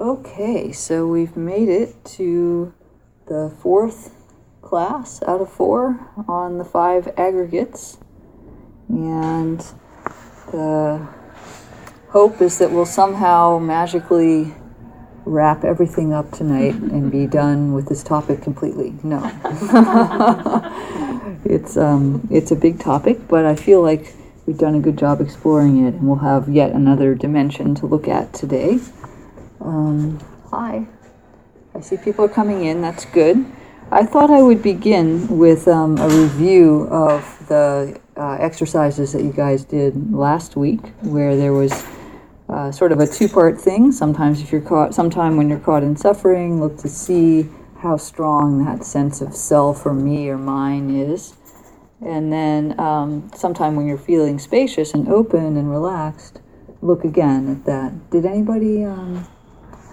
Okay, so we've made it to the fourth class out of four on the five aggregates. And the hope is that we'll somehow magically wrap everything up tonight and be done with this topic completely. No. it's, um, it's a big topic, but I feel like we've done a good job exploring it, and we'll have yet another dimension to look at today. Um, hi. I see people are coming in, that's good. I thought I would begin with um, a review of the uh, exercises that you guys did last week, where there was uh, sort of a two-part thing. Sometimes, if you're caught, sometime when you're caught in suffering, look to see how strong that sense of self or me or mine is. And then, um, sometime when you're feeling spacious and open and relaxed, look again at that. Did anybody um,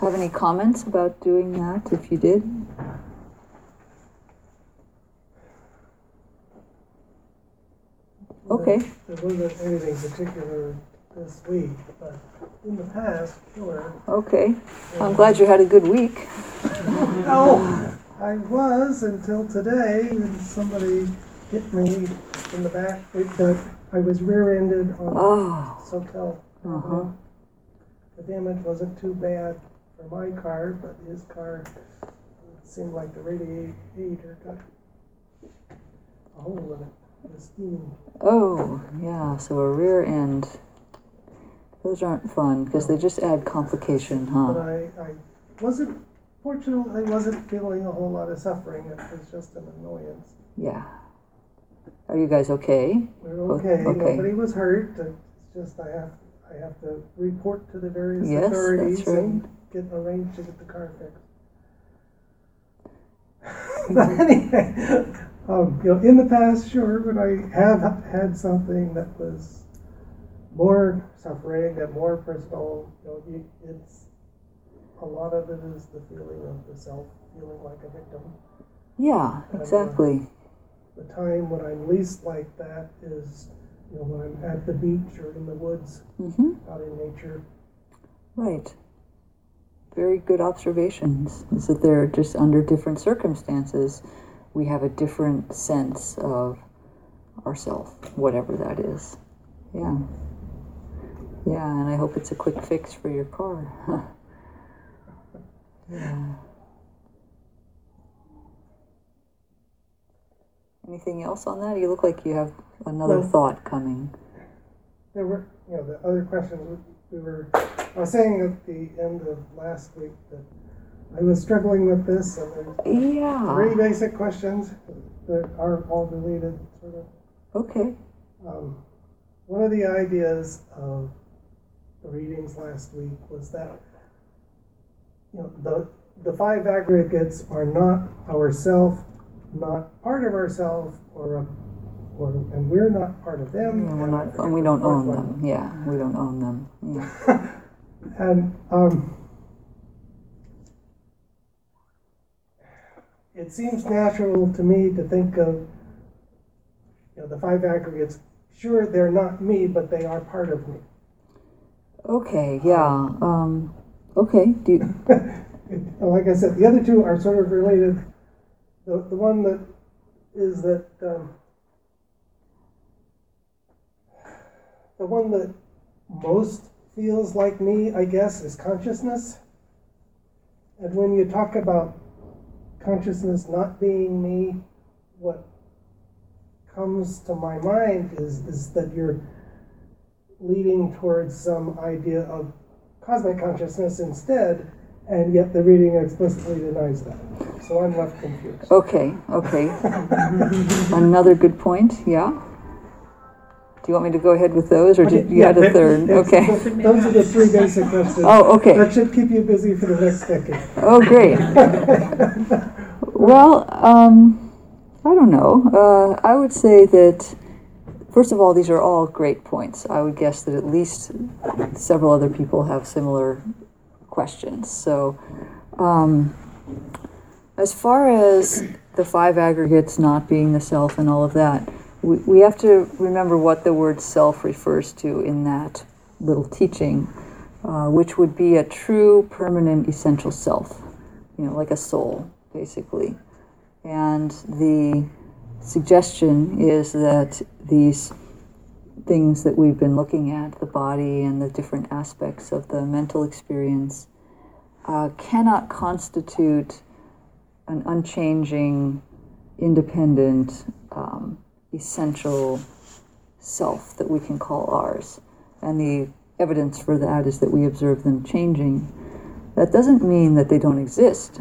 have any comments about doing that? If you did, okay. There wasn't anything particular this week, but in the past, sure. Okay. I'm glad you had a good week. Oh, I was until today when somebody hit me in the back. It, I was rear-ended on Oh, Soquel. uh-huh. The damage wasn't too bad for my car, but his car seemed like the radiator got a hole in it. The steam. Oh, yeah. So a rear end. Those aren't fun because they just add complication, huh? But? I, I wasn't, fortunately, I wasn't feeling a whole lot of suffering. It was just an annoyance. Yeah. Are you guys okay? We're O- okay. okay. Nobody was hurt. It's just I have I have to report to the various Yes, that's right. and get arranged to get the car fixed. but anyway, um, you know, in the past, sure, but I have had something that was more suffering and more personal. You know, you, it's a lot of it is the feeling of the self, feeling like a victim. Yeah, exactly. The time when I'm least like that is, you know, when I'm at the beach or in the woods, Mm-hmm. out in nature. Right. Very good observations. Is that they're just under different circumstances, we have a different sense of ourself, whatever that is. Yeah. Yeah, and I hope it's a quick fix for your car. yeah. Anything else on that? You look like you have another Well- thought coming. There were, you know, the other questions we- we were, I was saying at the end of last week that I was struggling with this and there's three basic questions that are all related, sort of. Okay. Um, one of the ideas of the readings last week was that you know the the five aggregates are not ourself, not part of ourself, or a, or and we're not part of them. And not, and we don't own one. them. Yeah, we don't own them. Yeah. And um, it seems natural to me to think of you know the five aggregates. Sure, they're not me, but they are part of me. Okay, yeah. Um, okay. Do you, like I said, the other two are sort of related. The, the one that is that um, the one that most feels like me, I guess, is consciousness. And when you talk about consciousness not being me, what comes to my mind is, is that you're leading towards some idea of cosmic consciousness instead, and yet the reading explicitly denies that. So I'm left confused. okay, okay. Another good point. Yeah. Do you want me to go ahead with those, or did you Yeah, had a third? that's- Okay. Those are the three basic questions. Oh, okay. That should keep you busy for the next decade. Oh, great. Well, um, I don't know. Uh, I would say that, first of all, these are all great points. I would guess that at least several other people have similar questions. So, um, as far as the five aggregates not being the self and all of that, we, have to remember what the word self refers to in that little teaching. uh, which would be a true, permanent, essential self, you know, like a soul, basically. And the suggestion is that these things that we've been looking at, the body and the different aspects of the mental experience, uh, cannot constitute an unchanging, independent, um, essential self that we can call ours. And the evidence for that is that we observe them changing. That doesn't mean that they don't exist.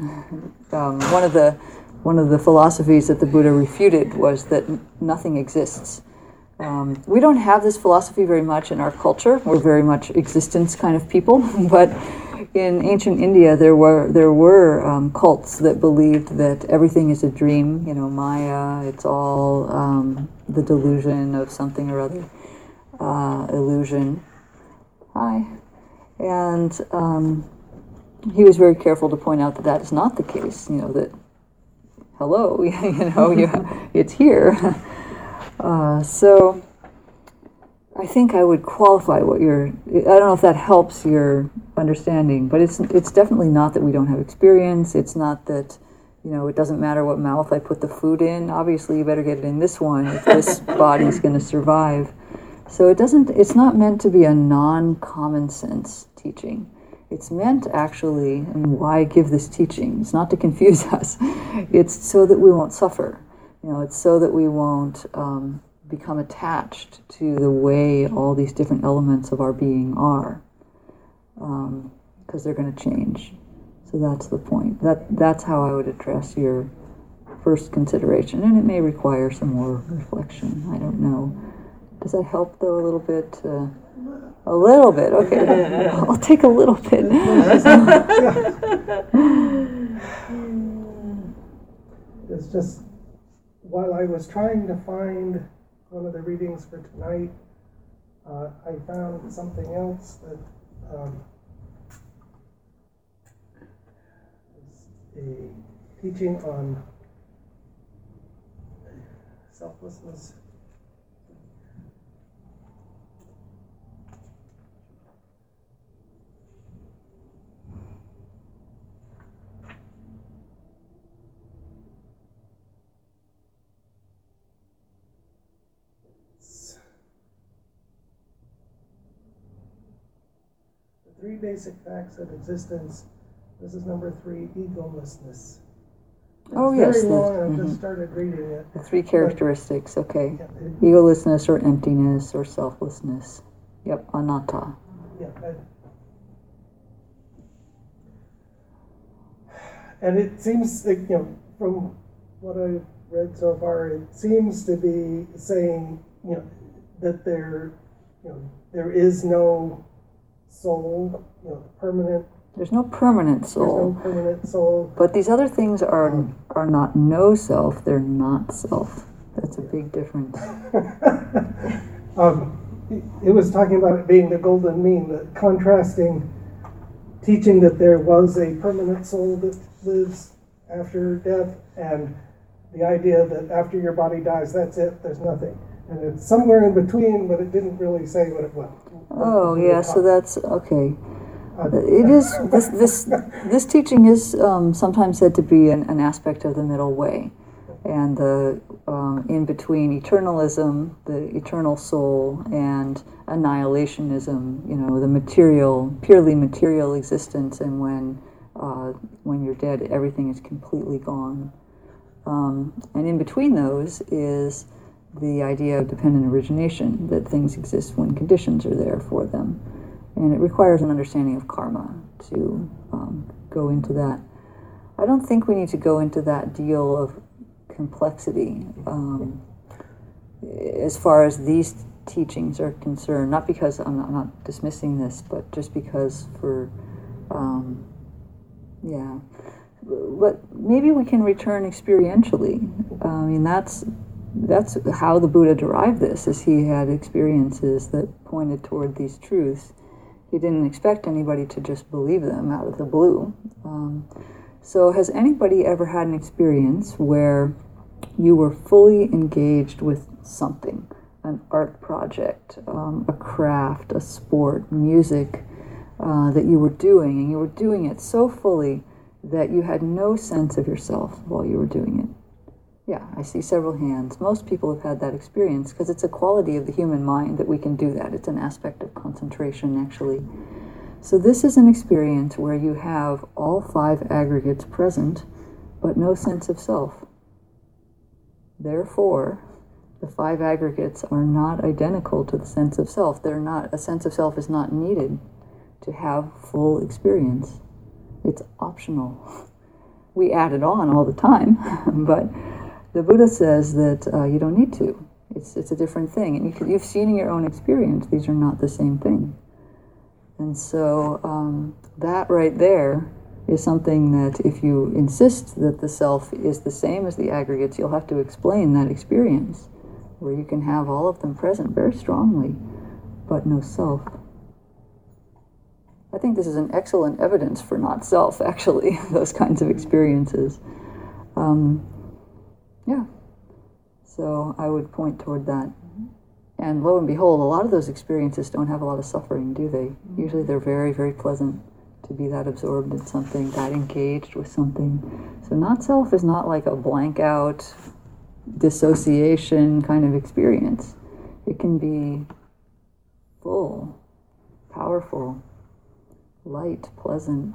Um, one of the one of the philosophies that the Buddha refuted was that nothing exists. Um, we don't have this philosophy very much in our culture. We're very much existence kind of people, but in ancient India, there were there were um, cults that believed that everything is a dream. You know, Maya. It's all um, the delusion of something or other, uh, illusion. Hi, and um, he was very careful to point out that that is not the case. You know that, hello, you know, you, it's here. Uh, so I think I would qualify what you're. I don't know if that helps your understanding, but it's it's definitely not that we don't have experience. It's not that you know it doesn't matter what mouth I put the food in. Obviously, you better get it in this one if this body's going to survive. So it doesn't. It's not meant to be a non-common sense teaching. It's meant actually, and why give this teaching? It's not to confuse us. It's so that we won't suffer. You know, it's so that we won't. Um, become attached to the way all these different elements of our being are, because um, they're going to change. So that's the point. That that's how I would address your first consideration, and it may require some more reflection. I don't know. Does that help though a little bit? Uh, a little bit, okay. I'll take a little bit. it's just while I was trying to find one of the readings for tonight, uh, I found something else that um, is a teaching on selflessness three basic facts of existence. This is number three, egolessness. It's oh yes, very long. I've mm-hmm. just started reading it. The three characteristics. Okay, yeah, it, egolessness or emptiness or selflessness. Yep, anatta. Yeah. I, and it seems like you know from what I've read so far, it seems to be saying you know that there you know there is no soul, you know, permanent. There's no permanent soul. There's no permanent soul. But these other things are are not no self. They're not self. That's a big difference. um, it was talking about it being the golden mean, the contrasting teaching that there was a permanent soul that lives after death, and the idea that after your body dies, that's it. There's nothing, and it's somewhere in between, but it didn't really say what it was. Oh, yeah, so that's, okay. It is, this, this, this teaching is um, sometimes said to be an, an aspect of the middle way. And the um, in between eternalism, the eternal soul, and annihilationism, you know, the material, purely material existence, and when uh, when you're dead, everything is completely gone. Um, and in between those is the idea of dependent origination, that things exist when conditions are there for them. And it requires an understanding of karma to um, go into that. I don't think we need to go into that deal of complexity um, as far as these teachings are concerned. Not because I'm not, I'm not dismissing this, but just because for, um, yeah. But maybe we can return experientially. I mean, that's that's how the Buddha derived this, is he had experiences that pointed toward these truths. He didn't expect anybody to just believe them out of the blue. Um, so, has anybody ever had an experience where you were fully engaged with something, an art project, um, a craft, a sport, music, uh, that you were doing, and you were doing it so fully that you had no sense of yourself while you were doing it. Yeah, I see several hands. Most people have had that experience because it's a quality of the human mind that we can do that. It's an aspect of concentration, actually. So, this is an experience where you have all five aggregates present, but no sense of self. Therefore, the five aggregates are not identical to the sense of self. They're not, a sense of self is not needed to have full experience. It's optional. We add it on all the time, but the Buddha says that uh, you don't need to. It's, it's a different thing. And you could, you've seen in your own experience, these are not the same thing. And so um, that right there is something that if you insist that the self is the same as the aggregates, you'll have to explain that experience where you can have all of them present very strongly, but no self. I think this is an excellent evidence for not self, actually, those kinds of experiences. Um, yeah. So I would point toward that. And lo and behold, a lot of those experiences don't have a lot of suffering, do they? Usually they're very, very pleasant to be that absorbed in something, that engaged with something. So not self is not like a blank out dissociation kind of experience. It can be full, powerful, light, pleasant.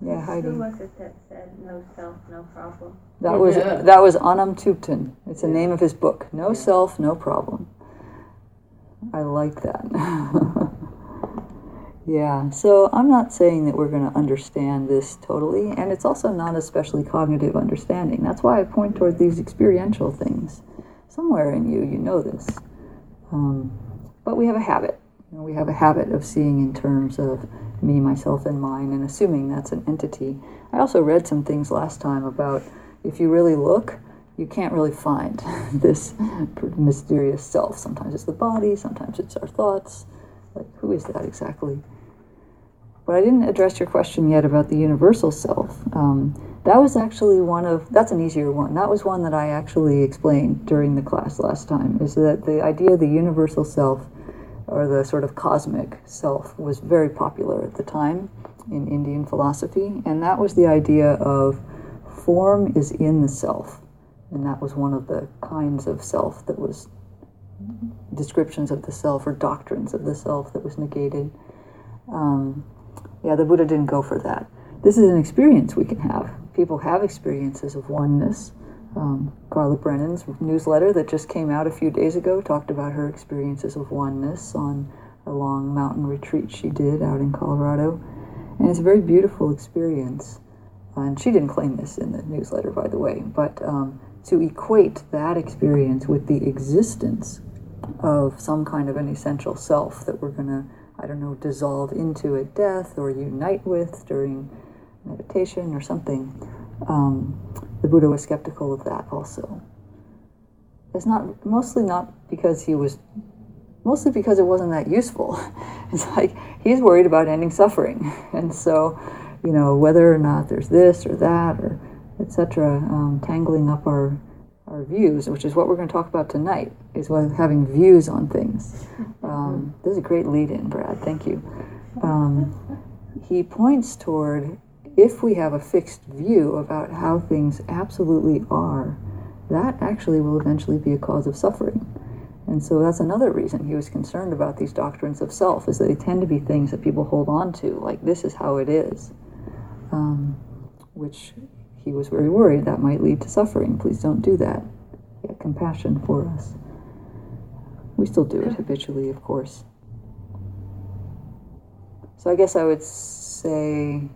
Yeah, Heidi. Who was it that said no self, no problem? That was Yeah. that was Anam Thubten. It's the name of his book. No self, no problem. I like that. yeah. So I'm not saying that we're going to understand this totally, and it's also not especially cognitive understanding. That's why I point toward these experiential things. Somewhere in you, you know this, um, but we have a habit. You know, we have a habit of seeing in terms of me, myself, and mine, and assuming that's an entity. I also read some things last time about if you really look, you can't really find this mysterious self. Sometimes it's the body, sometimes it's our thoughts. Like, who is that exactly? But I didn't address your question yet about the universal self. Um, that was actually one of, that's an easier one. That was one that I actually explained during the class last time, is that the idea of the universal self or the sort of cosmic self was very popular at the time in Indian philosophy. And that was the idea of form is in the self. And that was one of the kinds of self that was descriptions of the self or doctrines of the self that was negated. Um, yeah, the Buddha didn't go for that. This is an experience we can have. People have experiences of oneness. Um, Carla Brennan's newsletter that just came out a few days ago talked about her experiences of oneness on a long mountain retreat she did out in Colorado. And it's a very beautiful experience. And she didn't claim this in the newsletter, by the way, but um, to equate that experience with the existence of some kind of an essential self that we're going to, I don't know, dissolve into at death or unite with during meditation or something. Um, the Buddha was skeptical of that also. It's not mostly not because he was mostly because it wasn't that useful. It's like he's worried about ending suffering, and so you know whether or not there's this or that or etc. Um, tangling up our our views, which is what we're going to talk about tonight, is what having views on things. Um, this is a great lead-in, Brad. Thank you. Um, he points toward if we have a fixed view about how things absolutely are, that actually will eventually be a cause of suffering. And so that's another reason he was concerned about these doctrines of self, is that they tend to be things that people hold on to, like this is how it is, um, which he was very worried that might lead to suffering. Please don't do that. He compassion for us. We still do it habitually, of course. So I guess I would say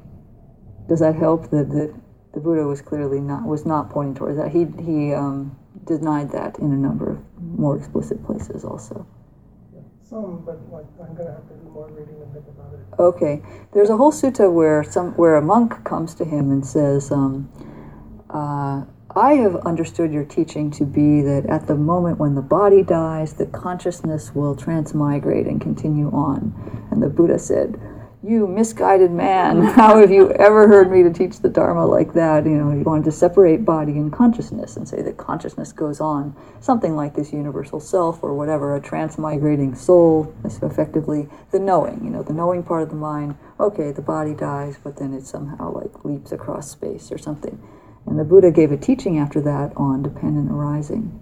does that help that, that the Buddha was clearly not was not pointing towards that. He he um, denied that in a number of more explicit places also. Some, but like I'm gonna have to do more reading and think about it. Okay, there's a whole sutta where some where a monk comes to him and says, um, uh, "I have understood your teaching to be that at the moment when the body dies, the consciousness will transmigrate and continue on." And the Buddha said, you misguided man, how have you ever heard me to teach the Dharma like that? You know, he wanted to separate body and consciousness and say that consciousness goes on, something like this universal self or whatever, a transmigrating soul, is effectively the knowing, you know, the knowing part of the mind. Okay, the body dies, but then it somehow like leaps across space or something. And the Buddha gave a teaching after that on dependent arising.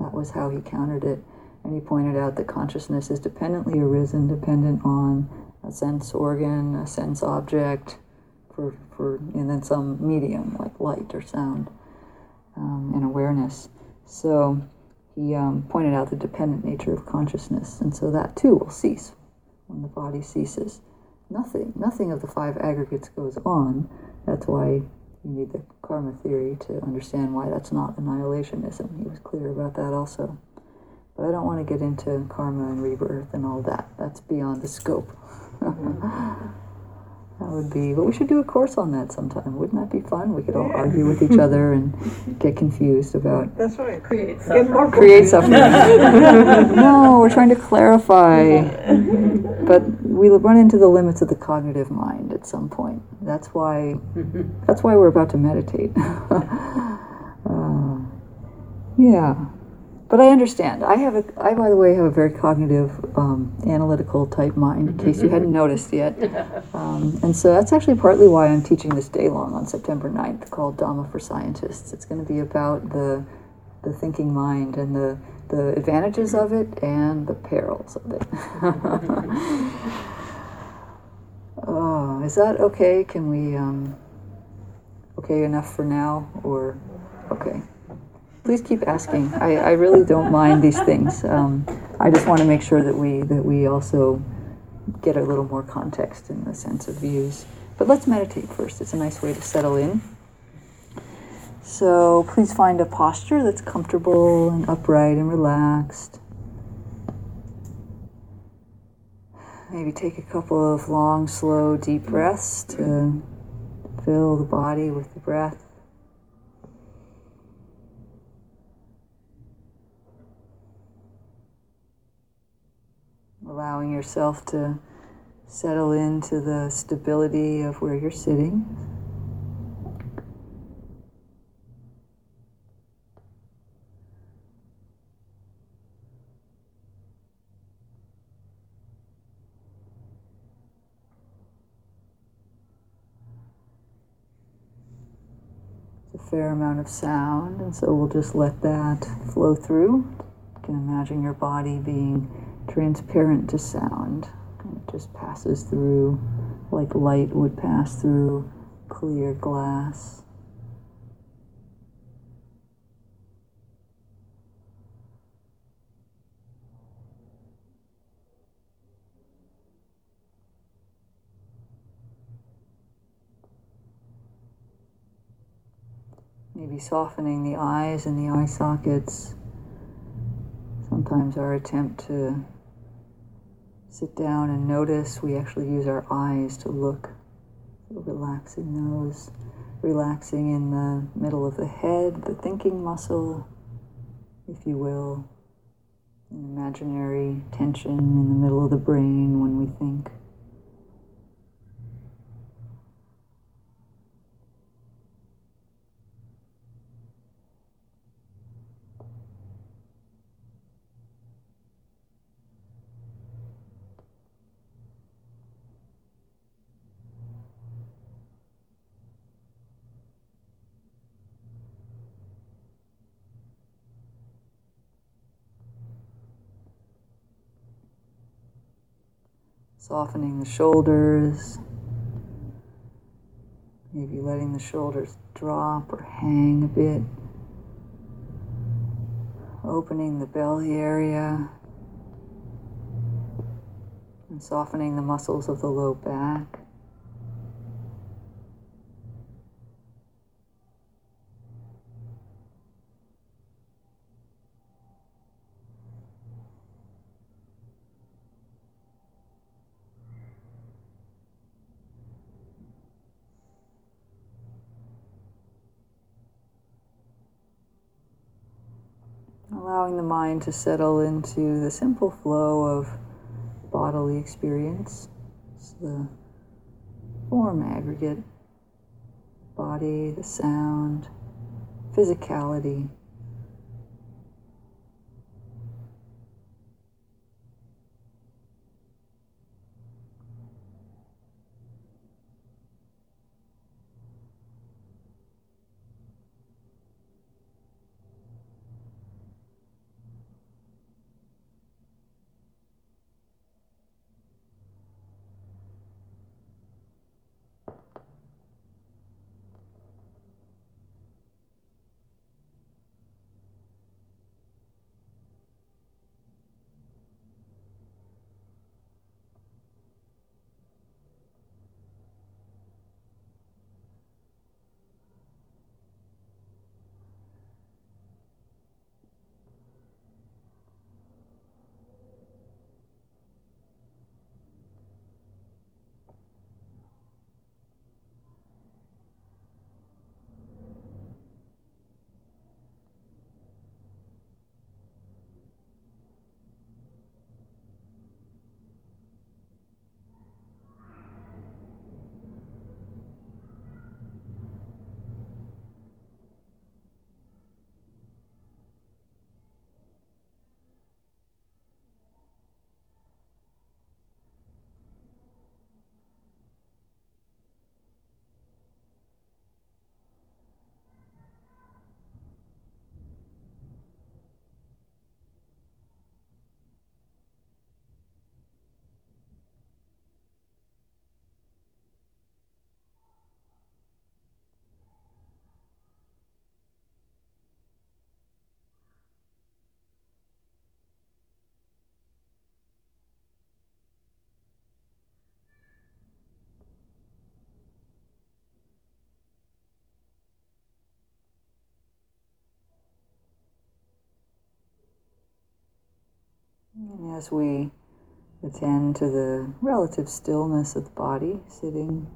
That was how he countered it. And he pointed out that consciousness is dependently arisen, dependent on a sense organ, a sense object, for, for and then some medium like light or sound um, and awareness. So he um, pointed out the dependent nature of consciousness, and so that too will cease when the body ceases. Nothing, nothing of the five aggregates goes on. That's why you need the karma theory to understand why that's not annihilationism. He was clear about that also. But I don't want to get into karma and rebirth and all that. That's beyond the scope. that would be, but we should do a course on that sometime. Wouldn't that be fun? We could all Yeah. argue with each other and get confused about That's right. Create Get more create suffering. no, we're trying to clarify. But we run into the limits of the cognitive mind at some point. That's why. That's why we're about to meditate. uh, yeah. But I understand. I have a, I by the way have a very cognitive, um, analytical type mind. In case you hadn't noticed yet, um, and so that's actually partly why I'm teaching this day long on September 9th, called Dhamma for Scientists. It's going to be about the, the thinking mind and the the advantages of it and the perils of it. oh, is that okay? Can we? Um, okay enough for now, or okay? Please keep asking. I, I really don't mind these things. Um, I just want to make sure that we that we also get a little more context in the sense of views. But let's meditate first. It's a nice way to settle in. So please find a posture that's comfortable and upright and relaxed. Maybe take a couple of long, slow, deep breaths to fill the body with the breath. Allowing yourself to settle into the stability of where you're sitting. It's a fair amount of sound, and so we'll just let that flow through. You can imagine your body being transparent to sound. It just passes through like light would pass through clear glass. Maybe softening the eyes and the eye sockets. Sometimes our attempt to sit down and notice, we actually use our eyes to look. So relaxing those, relaxing in the middle of the head, the thinking muscle, if you will, an imaginary tension in the middle of the brain when we think. Softening the shoulders, maybe letting the shoulders drop or hang a bit. Opening the belly area and softening the muscles of the low back. allowing the mind to settle into the simple flow of bodily experience. It's the form aggregate, body, the sound, physicality. As we attend to the relative stillness of the body sitting,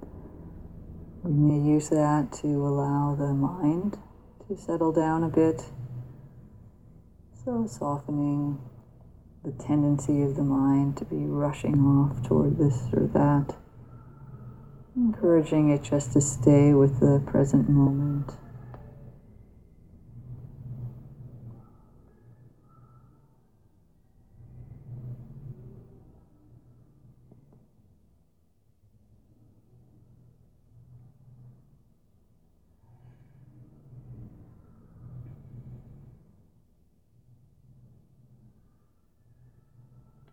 we may use that to allow the mind to settle down a bit. So, softening the tendency of the mind to be rushing off toward this or that, encouraging it just to stay with the present moment.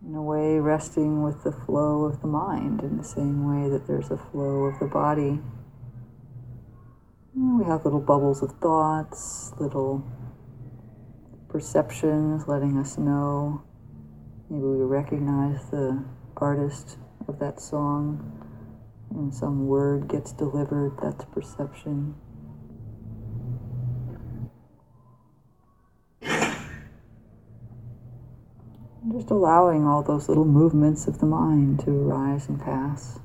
in a way resting with the flow of the mind in the same way that there's a flow of the body. we have little bubbles of thoughts, little perceptions letting us know. Maybe we recognize the artist of that song and some word gets delivered, that's perception. Just allowing all those little movements of the mind to arise and pass.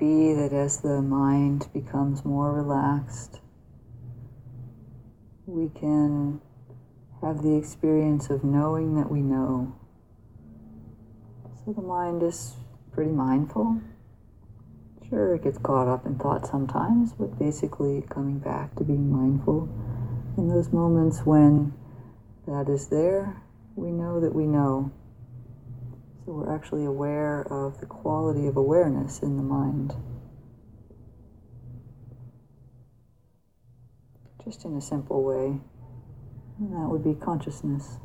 Be that as the mind becomes more relaxed, we can have the experience of knowing that we know. So the mind is pretty mindful. Sure, it gets caught up in thought sometimes, but basically coming back to being mindful. In those moments when that is there, we know that we know. We're actually aware of the quality of awareness in the mind. Just in a simple way. And that would be consciousness.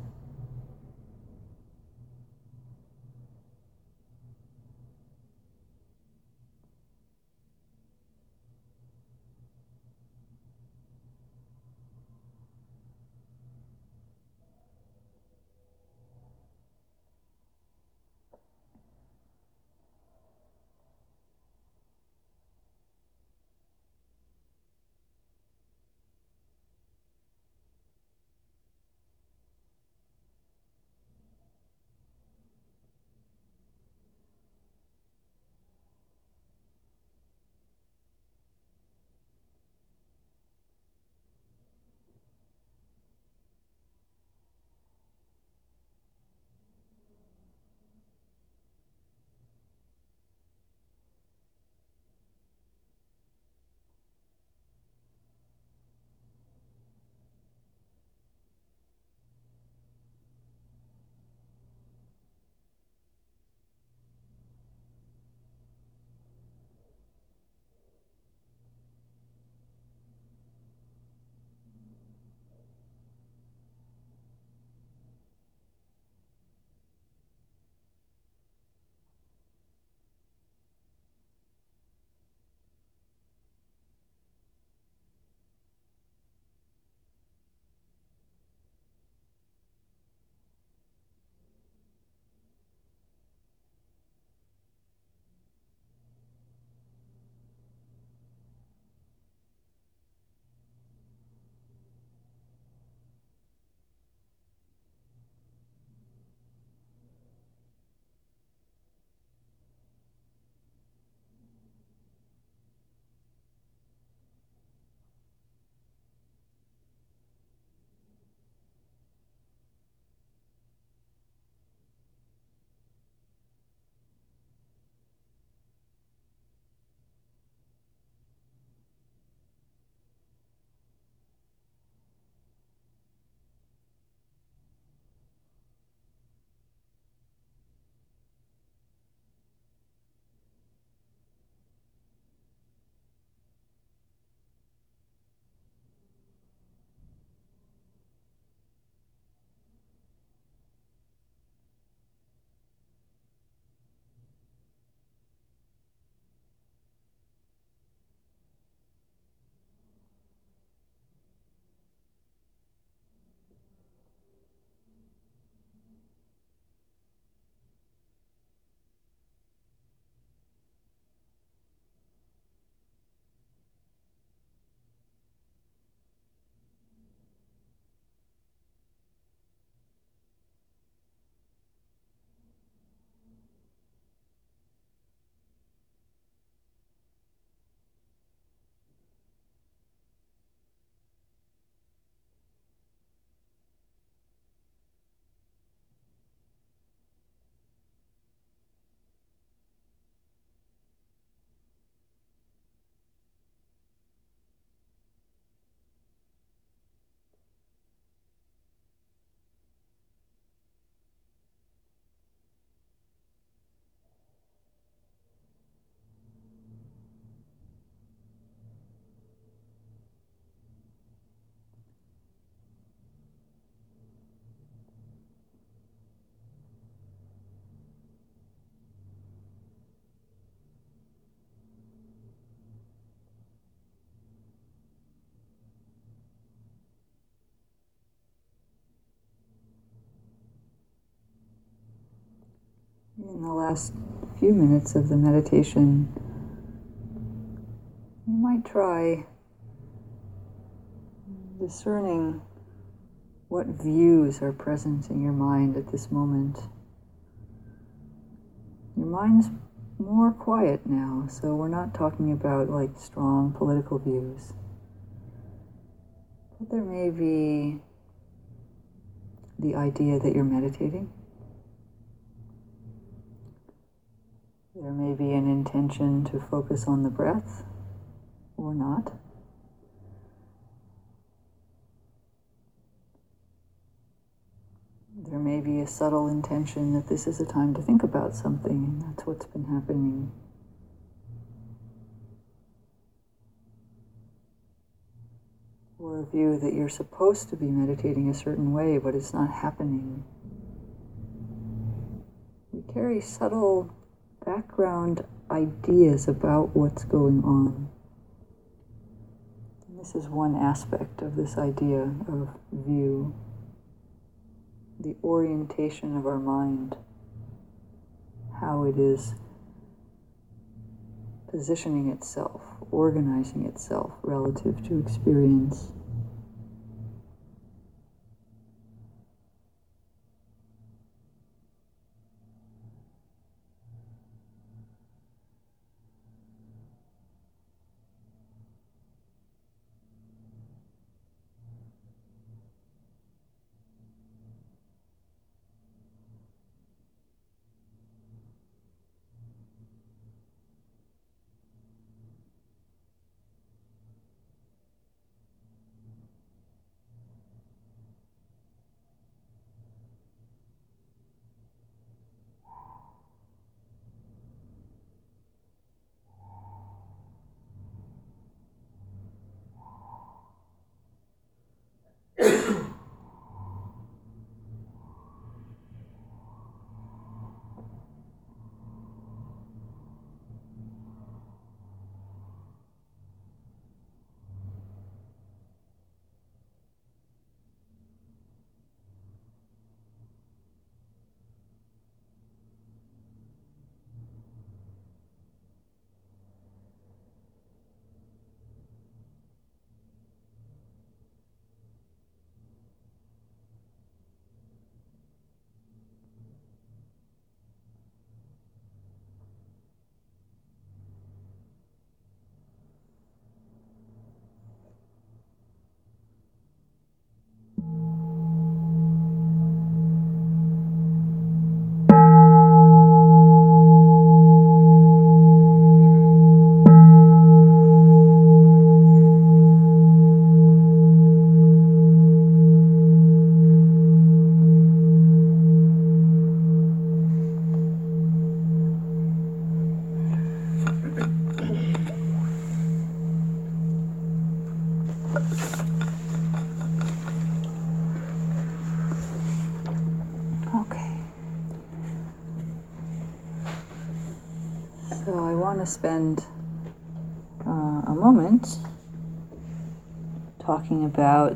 In the last few minutes of the meditation, you might try discerning what views are present in your mind at this moment. Your mind's more quiet now, so we're not talking about like strong political views. But there may be the idea that you're meditating. There may be an intention to focus on the breath or not. There may be a subtle intention that this is a time to think about something, and that's what's been happening. Or a view that you're supposed to be meditating a certain way, but it's not happening. We carry subtle background ideas about what's going on. And this is one aspect of this idea of view the orientation of our mind, how it is positioning itself, organizing itself relative to experience.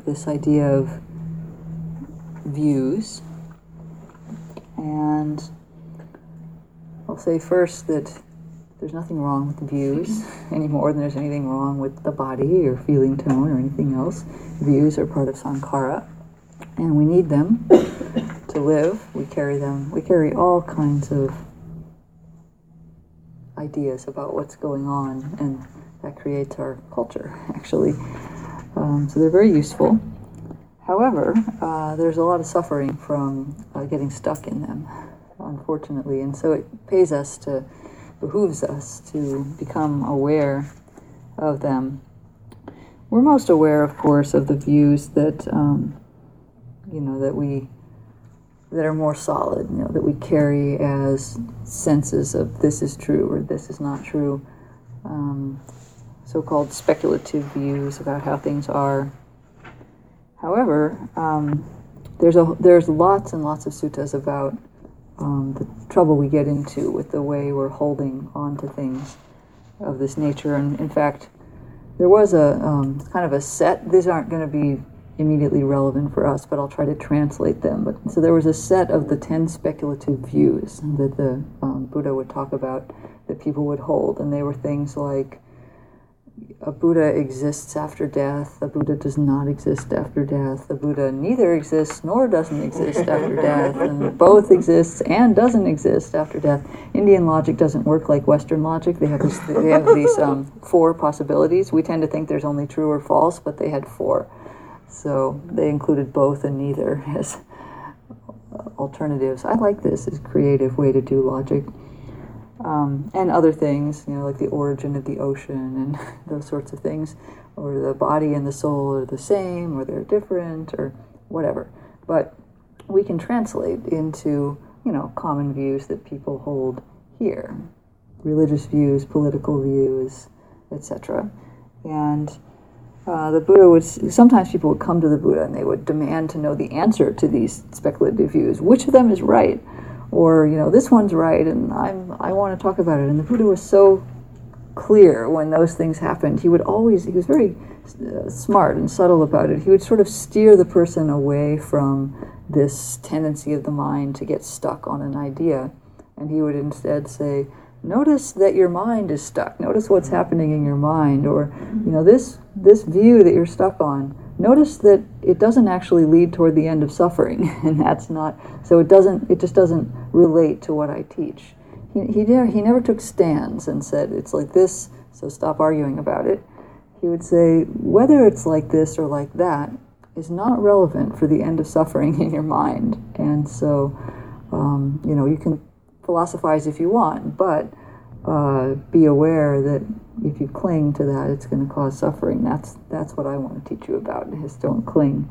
About this idea of views. And I'll say first that there's nothing wrong with views mm-hmm. any more than there's anything wrong with the body or feeling tone or anything else. Views are part of sankhara, and we need them to live. We carry them, we carry all kinds of ideas about what's going on, and that creates our culture, actually. Um, so they're very useful. However, uh, there's a lot of suffering from uh, getting stuck in them, unfortunately, and so it pays us to, behooves us to become aware of them. We're most aware, of course, of the views that, um, you know, that we that are more solid, you know, that we carry as senses of this is true or this is not true. Um, so called speculative views about how things are. However, um, there's, a, there's lots and lots of suttas about um, the trouble we get into with the way we're holding on to things of this nature. And in fact, there was a um, kind of a set, these aren't going to be immediately relevant for us, but I'll try to translate them. But so there was a set of the ten speculative views that the um, Buddha would talk about that people would hold, and they were things like a Buddha exists after death, a Buddha does not exist after death, a Buddha neither exists nor doesn't exist after death, and both exists and doesn't exist after death. Indian logic doesn't work like Western logic. They have, this, they have these um, four possibilities. We tend to think there's only true or false, but they had four. So they included both and neither as alternatives. I like this as creative way to do logic. Um, and other things, you know, like the origin of the ocean and those sorts of things, or the body and the soul are the same, or they're different, or whatever. But we can translate into, you know, common views that people hold here religious views, political views, etc. And uh, the Buddha would sometimes people would come to the Buddha and they would demand to know the answer to these speculative views. Which of them is right? Or you know, this one's right, and I'm I want to talk about it. And the Buddha was so clear when those things happened. He would always he was very uh, smart and subtle about it. He would sort of steer the person away from this tendency of the mind to get stuck on an idea, and he would instead say, notice that your mind is stuck notice what's happening in your mind or you know this this view that you're stuck on notice that it doesn't actually lead toward the end of suffering and that's not so it doesn't it just doesn't relate to what i teach. He, he, never, he never took stands and said it's like this so stop arguing about it. He would say whether it's like this or like that is not relevant for the end of suffering in your mind. And so um, you know you can philosophize if you want, but uh, be aware that if you cling to that, it's going to cause suffering. That's that's what I want to teach you about. Is don't cling.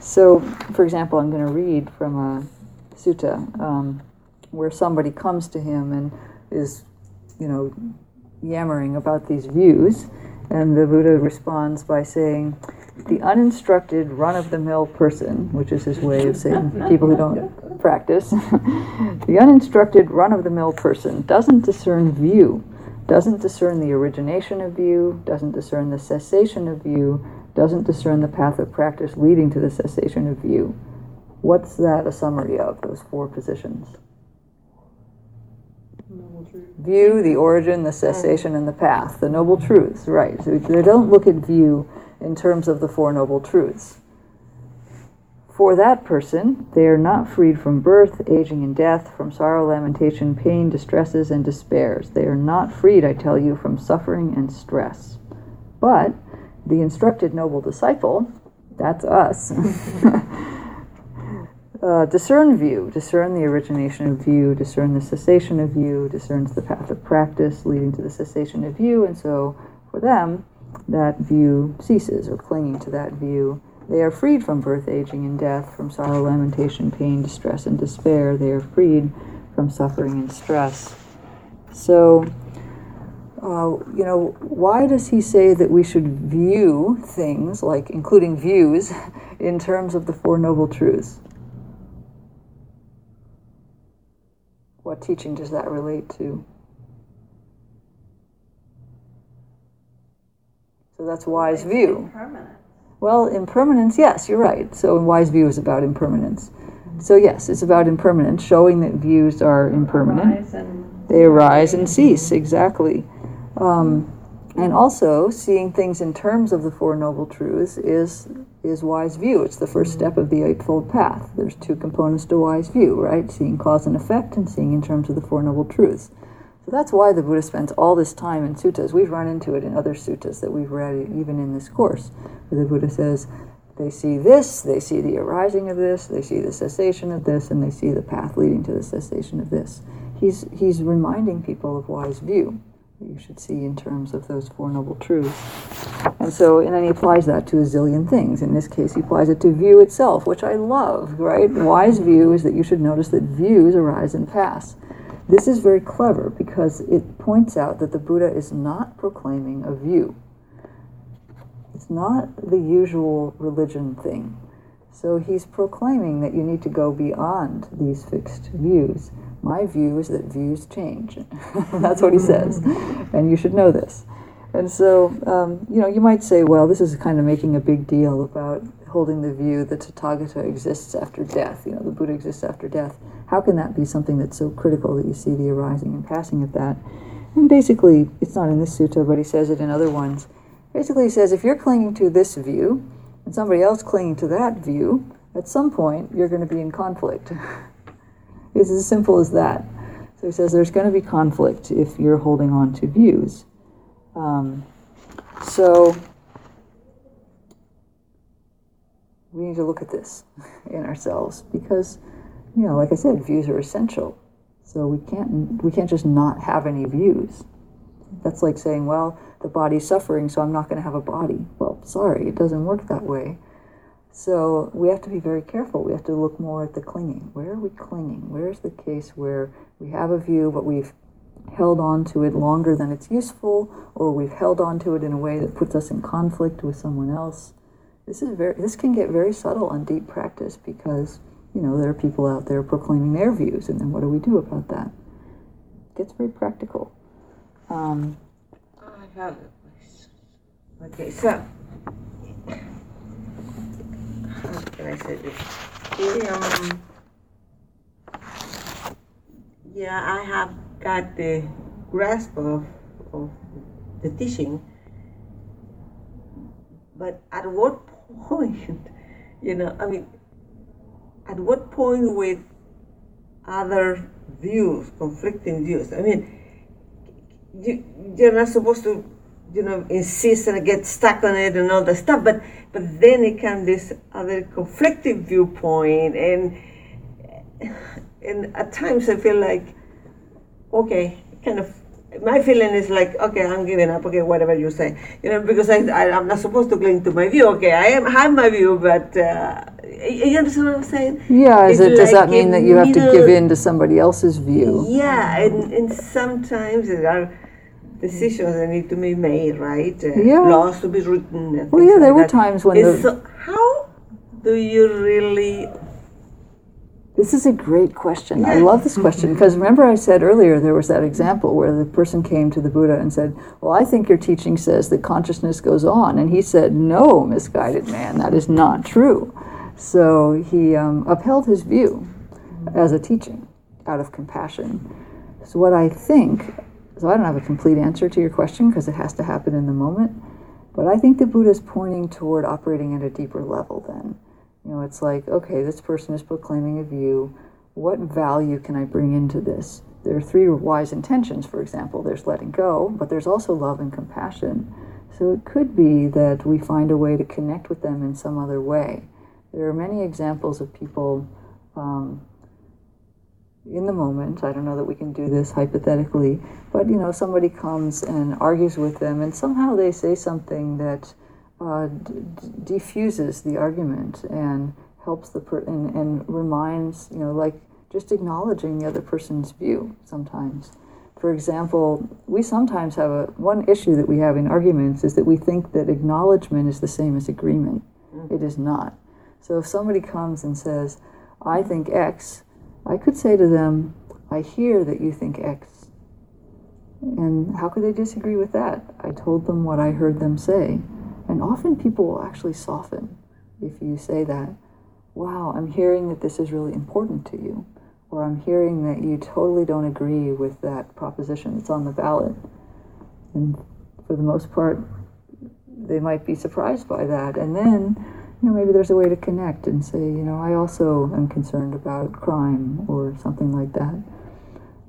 So, for example, I'm going to read from a sutta um, where somebody comes to him and is, you know, yammering about these views, and the Buddha responds by saying, "The uninstructed, run-of-the-mill person, which is his way of saying people who don't practice, the uninstructed run of the mill person doesn't discern view, doesn't discern the origination of view, doesn't discern the cessation of view, doesn't discern the path of practice leading to the cessation of view. What's that a summary of, those four positions? View, the origin, the cessation, and the path, the noble truths, right. So they don't look at view in terms of the Four Noble Truths. For that person, they are not freed from birth, aging, and death, from sorrow, lamentation, pain, distresses, and despairs. They are not freed, I tell you, from suffering and stress. But the instructed noble disciple, that's us, uh, discern view, discern the origination of view, discern the cessation of view, discerns the path of practice leading to the cessation of view, and so for them, that view ceases, or clinging to that view they are freed from birth, aging, and death, from sorrow, lamentation, pain, distress, and despair. They are freed from suffering and stress. So, uh, you know, why does he say that we should view things, like including views, in terms of the Four Noble Truths? What teaching does that relate to? So that's wise view. Impermanent. Well, impermanence, yes, you're right. So, wise view is about impermanence. So, yes, it's about impermanence, showing that views are impermanent. Arise They arise and cease, exactly. Um, and also, seeing things in terms of the Four Noble Truths is is wise view. It's the first step of the Eightfold Path. There's two components to wise view, right? Seeing cause and effect, and seeing in terms of the Four Noble Truths. So that's why the Buddha spends all this time in suttas. We've run into it in other suttas that we've read, even in this course, the Buddha says, they see this, they see the arising of this, they see the cessation of this, and they see the path leading to the cessation of this. He's, he's reminding people of wise view you should see in terms of those Four Noble Truths. And so, and then he applies that to a zillion things. In this case, he applies it to view itself, which I love, right? Wise view is that you should notice that views arise and pass. This is very clever because it points out that the Buddha is not proclaiming a view. It's not the usual religion thing. So he's proclaiming that you need to go beyond these fixed views. My view is that views change. That's what he says. And you should know this. And so, um, you know, you might say, well, this is kind of making a big deal about holding the view that Tathagata exists after death. You know, the Buddha exists after death. How can that be something that's so critical that you see the arising and passing of that? And basically, it's not in this sutta, but he says it in other ones. Basically, he says if you're clinging to this view and somebody else clinging to that view, at some point you're going to be in conflict. it's as simple as that. So he says there's going to be conflict if you're holding on to views. Um, so we need to look at this in ourselves because, you know, like I said, views are essential. So we can't we can't just not have any views. That's like saying, well, the body's suffering, so I'm not going to have a body. Well, sorry, it doesn't work that way. So we have to be very careful. We have to look more at the clinging. Where are we clinging? Where's the case where we have a view, but we've held on to it longer than it's useful, or we've held on to it in a way that puts us in conflict with someone else? This is very. This can get very subtle on deep practice because you know there are people out there proclaiming their views, and then what do we do about that? It gets very practical. Um, I have Okay, so how can I say this? Um, yeah, I have got the grasp of, of the teaching, but at what point, you know, I mean, at what point with other views, conflicting views? I mean, you're not supposed to you know insist and get stuck on it and all that stuff but but then it comes this other conflicting viewpoint and and at times i feel like okay kind of my feeling is like okay i'm giving up okay whatever you say you know because i, I am not supposed to cling to my view okay i am have my view but uh, you understand what i'm saying yeah, it, does like that mean that you have to give in to somebody else's view? yeah, and, and sometimes there are decisions that need to be made, right? Uh, Yeah. Laws to be written. Well, yeah, there like were that. times when the- so how do you really? This is a great question. I love this question because remember I said earlier there was that example where the person came to the Buddha and said, Well, I think your teaching says that consciousness goes on. And he said, No, misguided man, that is not true. So he um, upheld his view as a teaching out of compassion. So, what I think, so I don't have a complete answer to your question because it has to happen in the moment, but I think the Buddha is pointing toward operating at a deeper level then. You know, it's like, okay, this person is proclaiming a view. What value can I bring into this? There are three wise intentions, for example. There's letting go, but there's also love and compassion. So it could be that we find a way to connect with them in some other way. There are many examples of people um, in the moment. I don't know that we can do this hypothetically, but you know, somebody comes and argues with them, and somehow they say something that uh, d- diffuses the argument and helps the per- and, and reminds you know, like just acknowledging the other person's view sometimes. For example, we sometimes have a one issue that we have in arguments is that we think that acknowledgement is the same as agreement. It is not. So if somebody comes and says, I think X, I could say to them, I hear that you think X. And how could they disagree with that? I told them what I heard them say. And often people will actually soften if you say that. Wow, I'm hearing that this is really important to you. Or I'm hearing that you totally don't agree with that proposition that's on the ballot. And for the most part, they might be surprised by that. And then, you know, maybe there's a way to connect and say, you know, I also am concerned about crime or something like that.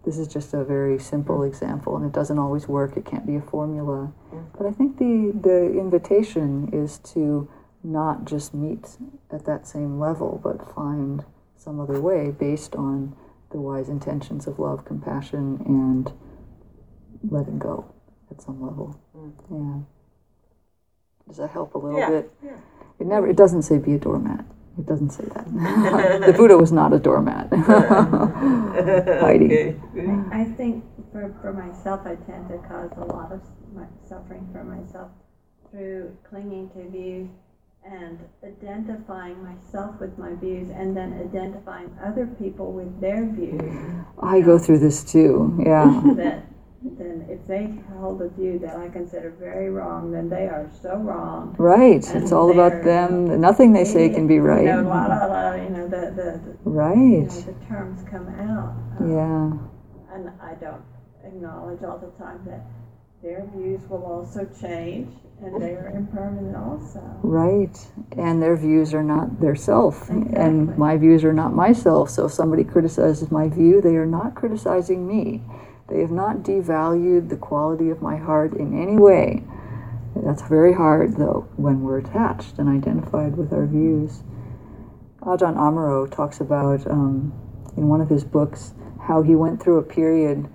This is just a very simple example, and it doesn't always work. It can't be a formula. But I think the, the invitation is to not just meet at that same level, but find some other way based on the wise intentions of love, compassion, and letting go at some level. Mm. Yeah. Does that help a little Yeah, bit? yeah. It never. It doesn't say be a doormat. It doesn't say that. the Buddha was not a doormat. Heidi. Okay. I think for, for myself, I tend to cause a lot of suffering for myself through clinging to views and identifying myself with my views and then identifying other people with their views. I go through this too. Yeah. that then if they hold a view that I consider very wrong, then they are so wrong. Right. And It's all about them. Nothing they say can be You know, right. la la la, you know, the, the, the, you Right. know, the terms come out. Um, Yeah. and I don't acknowledge all the time that their views will also change and they are impermanent also. Right. And their views are not their self. And my views are not myself. So if somebody criticizes my view, they are not criticizing me. They have not devalued the quality of my heart in any way. That's very hard, though, when we're attached and identified with our views. Ajahn Amaro talks about um, in one of his books how he went through a period.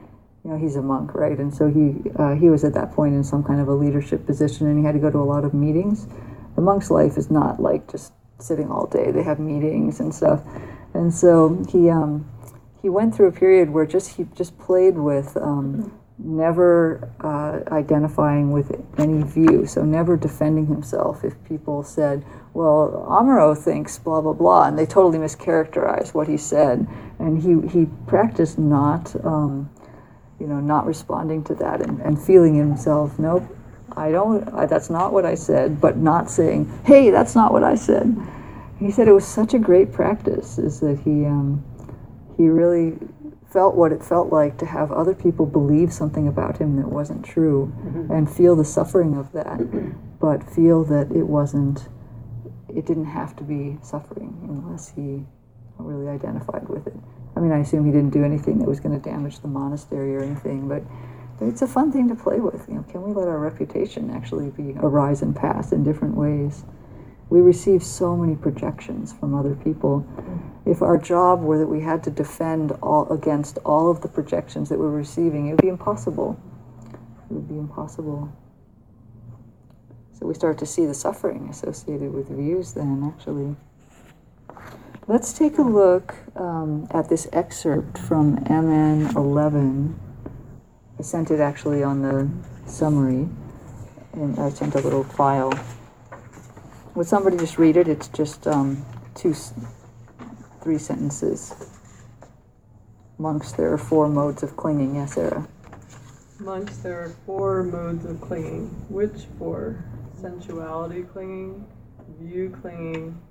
You know, he's a monk, right? And so he uh, he was at that point in some kind of a leadership position, and he had to go to a lot of meetings. The monk's life is not like just sitting all day; they have meetings and stuff. And so he um, he went through a period where just he just played with um, never uh, identifying with any view, so never defending himself if people said, "Well, Amaro thinks blah blah blah," and they totally mischaracterized what he said, and he he practiced not. Um, you know, not responding to that and, and feeling himself, nope, I don't, I, that's not what I said, but not saying, hey, that's not what I said. He said it was such a great practice, is that he, um, he really felt what it felt like to have other people believe something about him that wasn't true mm-hmm. and feel the suffering of that, but feel that it wasn't, it didn't have to be suffering unless he really identified with it. I mean, I assume he didn't do anything that was going to damage the monastery or anything, but it's a fun thing to play with. You know, can we let our reputation actually be arise and pass in different ways? We receive so many projections from other people. If our job were that we had to defend all against all of the projections that we're receiving, it would be impossible. It would be impossible. So we start to see the suffering associated with views then, actually. Let's take a look um, at this excerpt from MN 11. I sent it actually on the summary, and I sent a little file. Would somebody just read it? It's just um, two, s- three sentences. Monks, there are four modes of clinging. Yes, Sarah. Monks, there are four modes of clinging. Which four? Sensuality clinging, view clinging,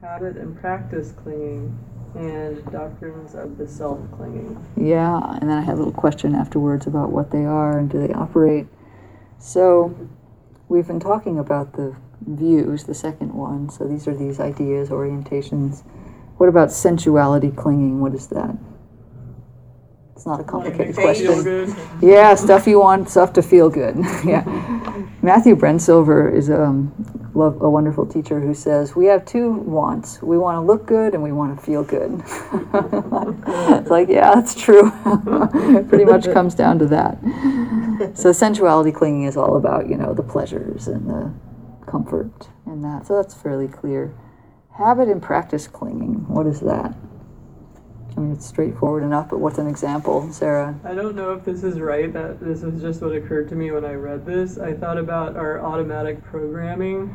habit and practice clinging, and doctrines of the self clinging. Yeah, and then I had a little question afterwards about what they are and do they operate. So, we've been talking about the views, the second one. So, these are these ideas, orientations. What about sensuality clinging? What is that? It's not a complicated question. Yeah, stuff you want, stuff to feel good. yeah. Matthew Brensilver is a, um, love, a wonderful teacher who says we have two wants. We want to look good and we want to feel good. it's like, yeah, that's true. Pretty much comes down to that. So sensuality clinging is all about, you know, the pleasures and the comfort in that. So that's fairly clear. Habit and practice clinging, what is that? I mean, it's straightforward enough, but what's an example, Sarah? I don't know if this is right. That this was just what occurred to me when I read this. I thought about our automatic programming,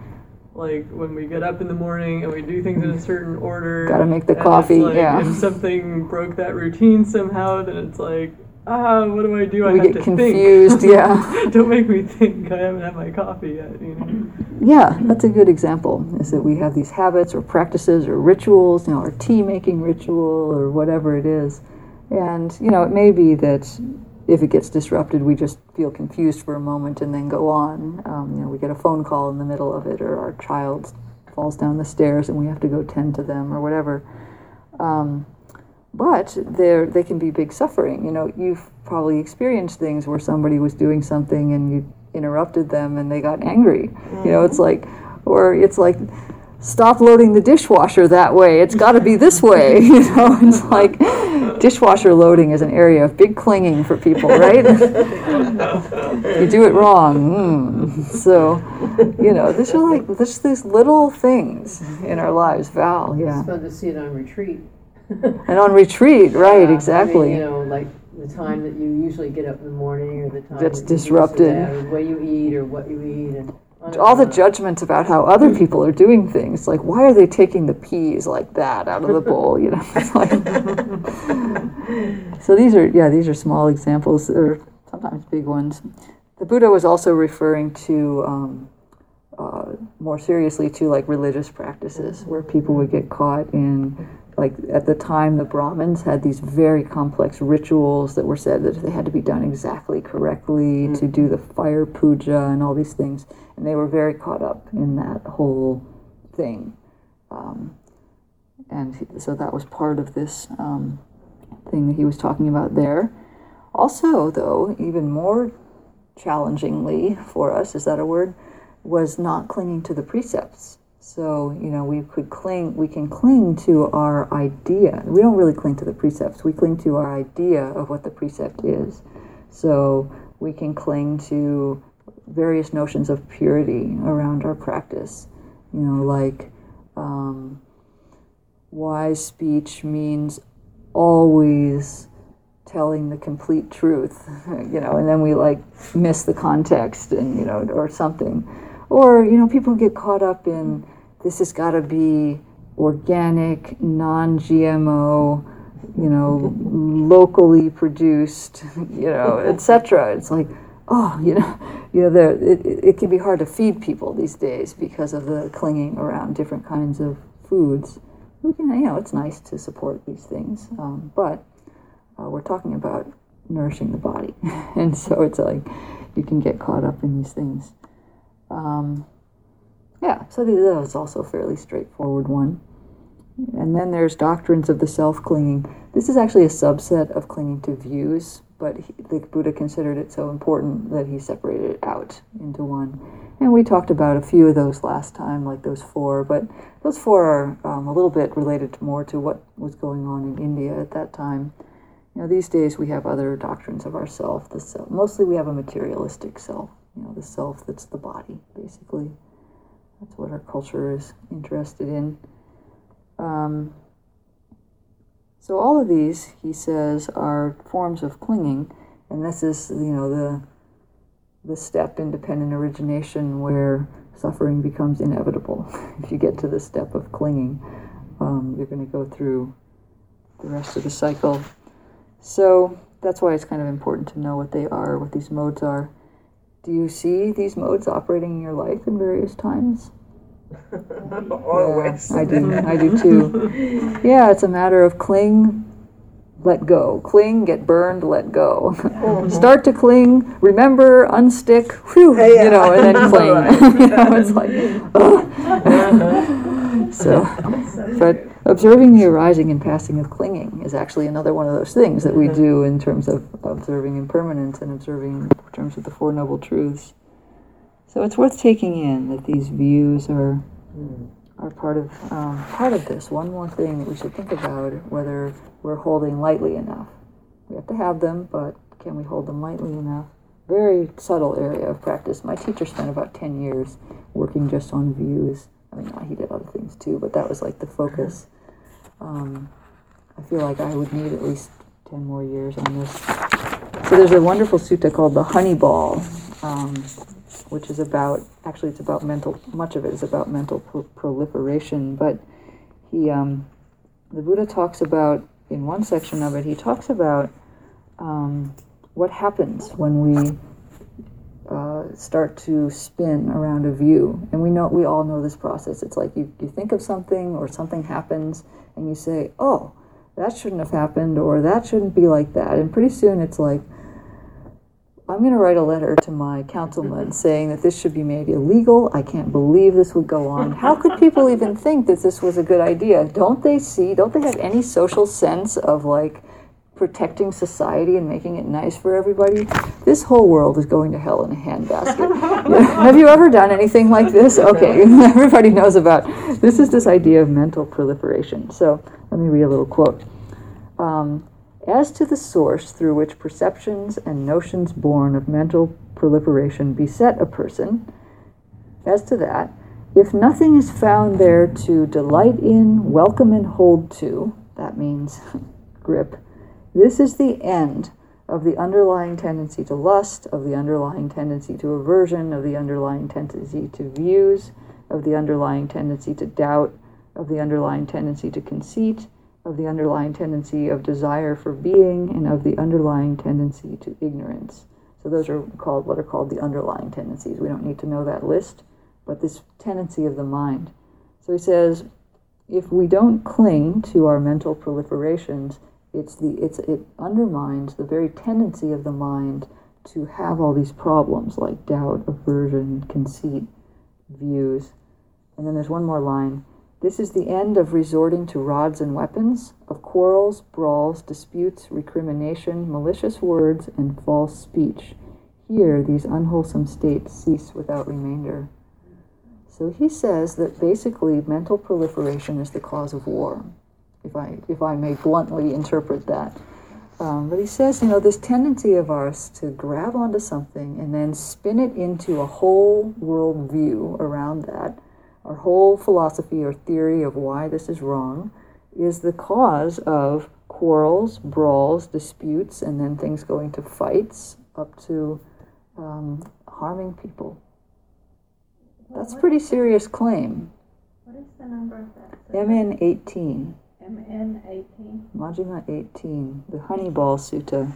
like when we get up in the morning and we do things in a certain order. Gotta make the coffee, like, yeah. If something broke that routine somehow, then it's like, ah, what do I do? I We have get to confused, think. yeah. don't make me think. I haven't had my coffee yet. You know. Yeah, that's a good example. Is that we have these habits or practices or rituals, you know, our tea making ritual or whatever it is. And, you know, it may be that if it gets disrupted, we just feel confused for a moment and then go on. Um, you know, we get a phone call in the middle of it, or our child falls down the stairs and we have to go tend to them or whatever. Um, but they're, they can be big suffering. You know, you've probably experienced things where somebody was doing something and you interrupted them and they got angry. You know, it's like, or it's like, stop loading the dishwasher that way. It's got to be this way. You know, it's like dishwasher loading is an area of big clinging for people, right? you do it wrong. Mm. So, you know, this are like this these little things in our lives. Val, yeah, It's fun to see it on retreat. and on retreat, right? Yeah, I mean, Exactly. you know, like the time that you usually get up in the morning, or the time That's that disrupted. or what you eat, or what you eat, and all the judgments about how other people are doing things like why are they taking the peas like that out of the bowl you know? Like so these are yeah these are small examples or sometimes big ones. The buddha was also referring to um, uh, more seriously to like religious practices where people would get caught in like at the time the Brahmins had these very complex rituals that were said that they had to be done exactly correctly to do the fire puja and all these things, and they were very caught up in that whole thing. Um, and so that was part of this um, thing that he was talking about there. Also, though, even more challengingly for us, is that a word, was not clinging to the precepts. So, you know, we could cling, we can cling to our idea. We don't really cling to the precepts, we cling to our idea of what the precept is. So, we can cling to various notions of purity around our practice. You know, like um, wise speech means always telling the complete truth, you know, and then we like miss the context and, you know, or something. Or, you know, people get caught up in this has got to be organic, non GMO, you know, locally produced, you know, etc. It's like, oh, you know, you know, there it, it can be hard to feed people these days because of the clinging around different kinds of foods. You know, it's nice to support these things, um, but uh, we're talking about nourishing the body, and so it's like you can get caught up in these things. Um, yeah, so that was also a fairly straightforward one. And then there's doctrines of the self clinging. This is actually a subset of clinging to views, but he, the Buddha considered it so important that he separated it out into one. And we talked about a few of those last time, like those four, but those four are um, a little bit related more to what was going on in India at that time. You know, these days we have other doctrines of ourself. The self, mostly we have a materialistic self. You know, the self that's the body, basically. That's what our culture is interested in. Um, so all of these, he says, are forms of clinging, and this is, you know, the the step in dependent origination where suffering becomes inevitable. if you get to the step of clinging, um, you're going to go through the rest of the cycle. So that's why it's kind of important to know what they are, what these modes are. Do you see these modes operating in your life in various times? Always. Yeah, I do. I do too. Yeah, it's a matter of cling, let go. Cling, get burned, let go. Oh. Start to cling, remember, unstick, whew, you know, and then cling. you know, it's like, ugh. Uh-huh. so, but observing the arising and passing of clinging is actually another one of those things that we do in terms of observing impermanence and observing in terms of the Four Noble Truths. So it's worth taking in that these views are are part of um, part of this. One more thing that we should think about whether we're holding lightly enough. We have to have them, but can we hold them lightly enough? Very subtle area of practice. My teacher spent about ten years working just on views. I mean, he did other things too, but that was like the focus. Um, I feel like I would need at least ten more years on this. So there's a wonderful sutta called the Honey Ball. Um, which is about actually it's about mental much of it is about mental pro- proliferation but he um, the buddha talks about in one section of it he talks about um, what happens when we uh, start to spin around a view and we know we all know this process it's like you, you think of something or something happens and you say oh that shouldn't have happened or that shouldn't be like that and pretty soon it's like I'm going to write a letter to my councilman saying that this should be made illegal. I can't believe this would go on. How could people even think that this was a good idea? Don't they see, don't they have any social sense of like protecting society and making it nice for everybody? This whole world is going to hell in a handbasket. Have you ever done anything like this? Okay, everybody knows about this is this idea of mental proliferation. So let me read a little quote. Um, as to the source through which perceptions and notions born of mental proliferation beset a person, as to that, if nothing is found there to delight in, welcome, and hold to, that means grip, this is the end of the underlying tendency to lust, of the underlying tendency to aversion, of the underlying tendency to views, of the underlying tendency to doubt, of the underlying tendency to conceit, of the underlying tendency of desire for being and of the underlying tendency to ignorance. So those are called what are called the underlying tendencies. We don't need to know that list, but this tendency of the mind. So he says, if we don't cling to our mental proliferations, it's the it's it undermines the very tendency of the mind to have all these problems like doubt, aversion, conceit, views. And then there's one more line. This is the end of resorting to rods and weapons, of quarrels, brawls, disputes, recrimination, malicious words, and false speech. Here, these unwholesome states cease without remainder. So he says that basically mental proliferation is the cause of war, if I, if I may bluntly interpret that. Um, but he says, you know, this tendency of ours to grab onto something and then spin it into a whole world view around that, our whole philosophy or theory of why this is wrong, is the cause of quarrels, brawls, disputes, and then things going to fights up to um, harming people. That's a pretty serious claim. What is the number of that? MN 18. MN eighteen. Majjhima 18, the Honeyball Sutta,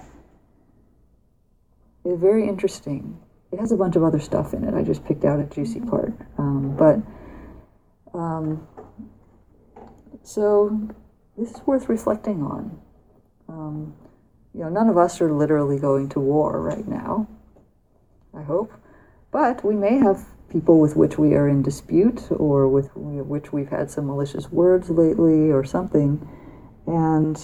is very interesting. It has a bunch of other stuff in it. I just picked out a juicy part. Um, but, um, so, this is worth reflecting on. Um, you know, none of us are literally going to war right now, I hope. But we may have people with which we are in dispute or with which we've had some malicious words lately or something. And,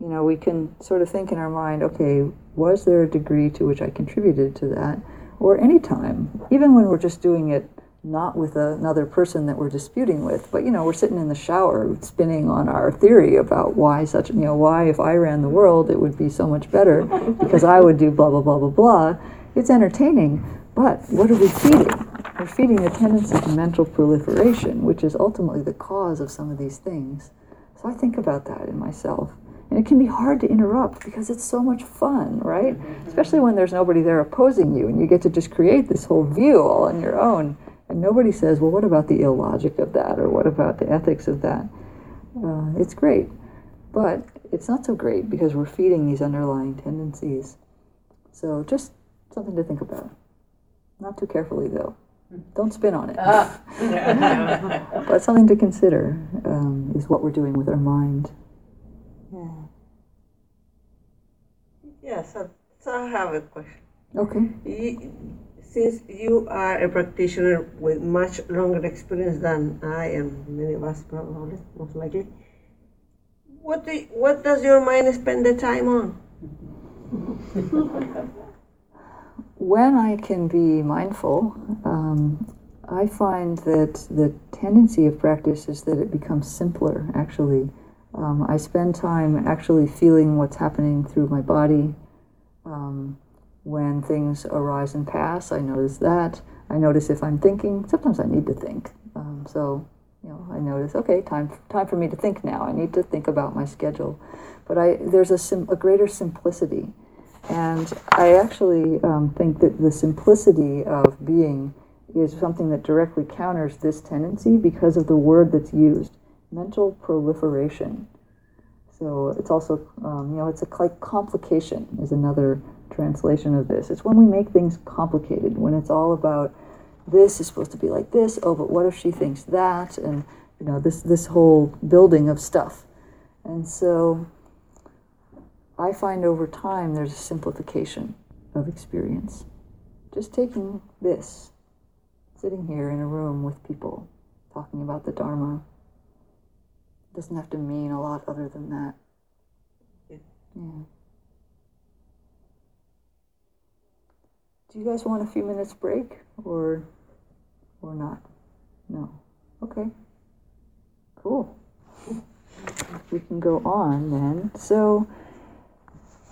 you know, we can sort of think in our mind, okay, was there a degree to which I contributed to that? Or any time, even when we're just doing it not with another person that we're disputing with, but, you know, we're sitting in the shower spinning on our theory about why such, you know, why if I ran the world it would be so much better because I would do blah, blah, blah, blah, blah. It's entertaining, but what are we feeding? We're feeding a tendency to mental proliferation, which is ultimately the cause of some of these things. So I think about that in myself. And it can be hard to interrupt because it's so much fun, right? Especially when there's nobody there opposing you and you get to just create this whole view all on your own. And nobody says, well, what about the illogic of that? Or what about the ethics of that? Uh, it's great. But it's not so great because we're feeding these underlying tendencies. So just something to think about. Not too carefully, though. Don't spin on it. but something to consider um, is what we're doing with our mind. Yeah. Yeah, so, so I have a question. Okay. You, since you are a practitioner with much longer experience than I and many of us probably, most likely, what do you, what does your mind spend the time on? when I can be mindful, um, I find that the tendency of practice is that it becomes simpler, actually. Um, I spend time actually feeling what's happening through my body. Um, when things arise and pass, I notice that. I notice if I'm thinking. Sometimes I need to think. Um, so, you know, I notice, okay, time, time for me to think now. I need to think about my schedule. But I, there's a, sim, a greater simplicity. And I actually um, think that the simplicity of being is something that directly counters this tendency because of the word that's used mental proliferation. So it's also, um, you know, it's a like complication is another translation of this. It's when we make things complicated, when it's all about this is supposed to be like this, oh, but what if she thinks that? And, you know, this, this whole building of stuff. And so I find over time there's a simplification of experience. Just taking this, sitting here in a room with people, talking about the Dharma, doesn't have to mean a lot other than that. Yeah. Do you guys want a few minutes break or or not? No. Okay. Cool. We can go on then. So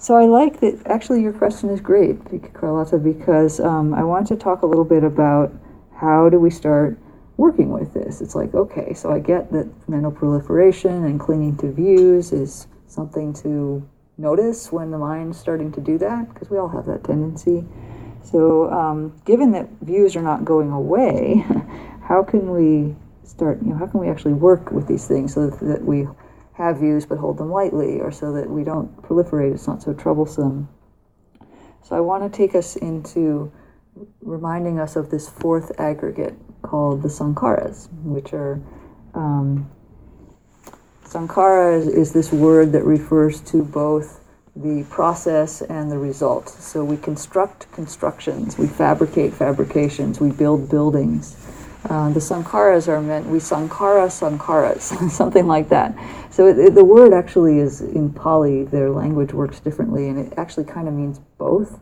so I like that. Actually, your question is great, Carlotta, because um, I want to talk a little bit about how do we start working with this. It's like okay, so I get that mental proliferation and clinging to views is something to notice when the mind's starting to do that, because we all have that tendency. So, um, given that views are not going away, how can we start? You know, how can we actually work with these things so that, that we have views but hold them lightly, or so that we don't proliferate? It's not so troublesome. So, I want to take us into reminding us of this fourth aggregate called the sankharas, which are um, Sankhara is, is this word that refers to both the process and the result. So we construct constructions, we fabricate fabrications, we build buildings. Uh, the sankharas are meant, we sankhara sankharas, something like that. So it, it, the word actually is in Pali, their language works differently, and it actually kind of means both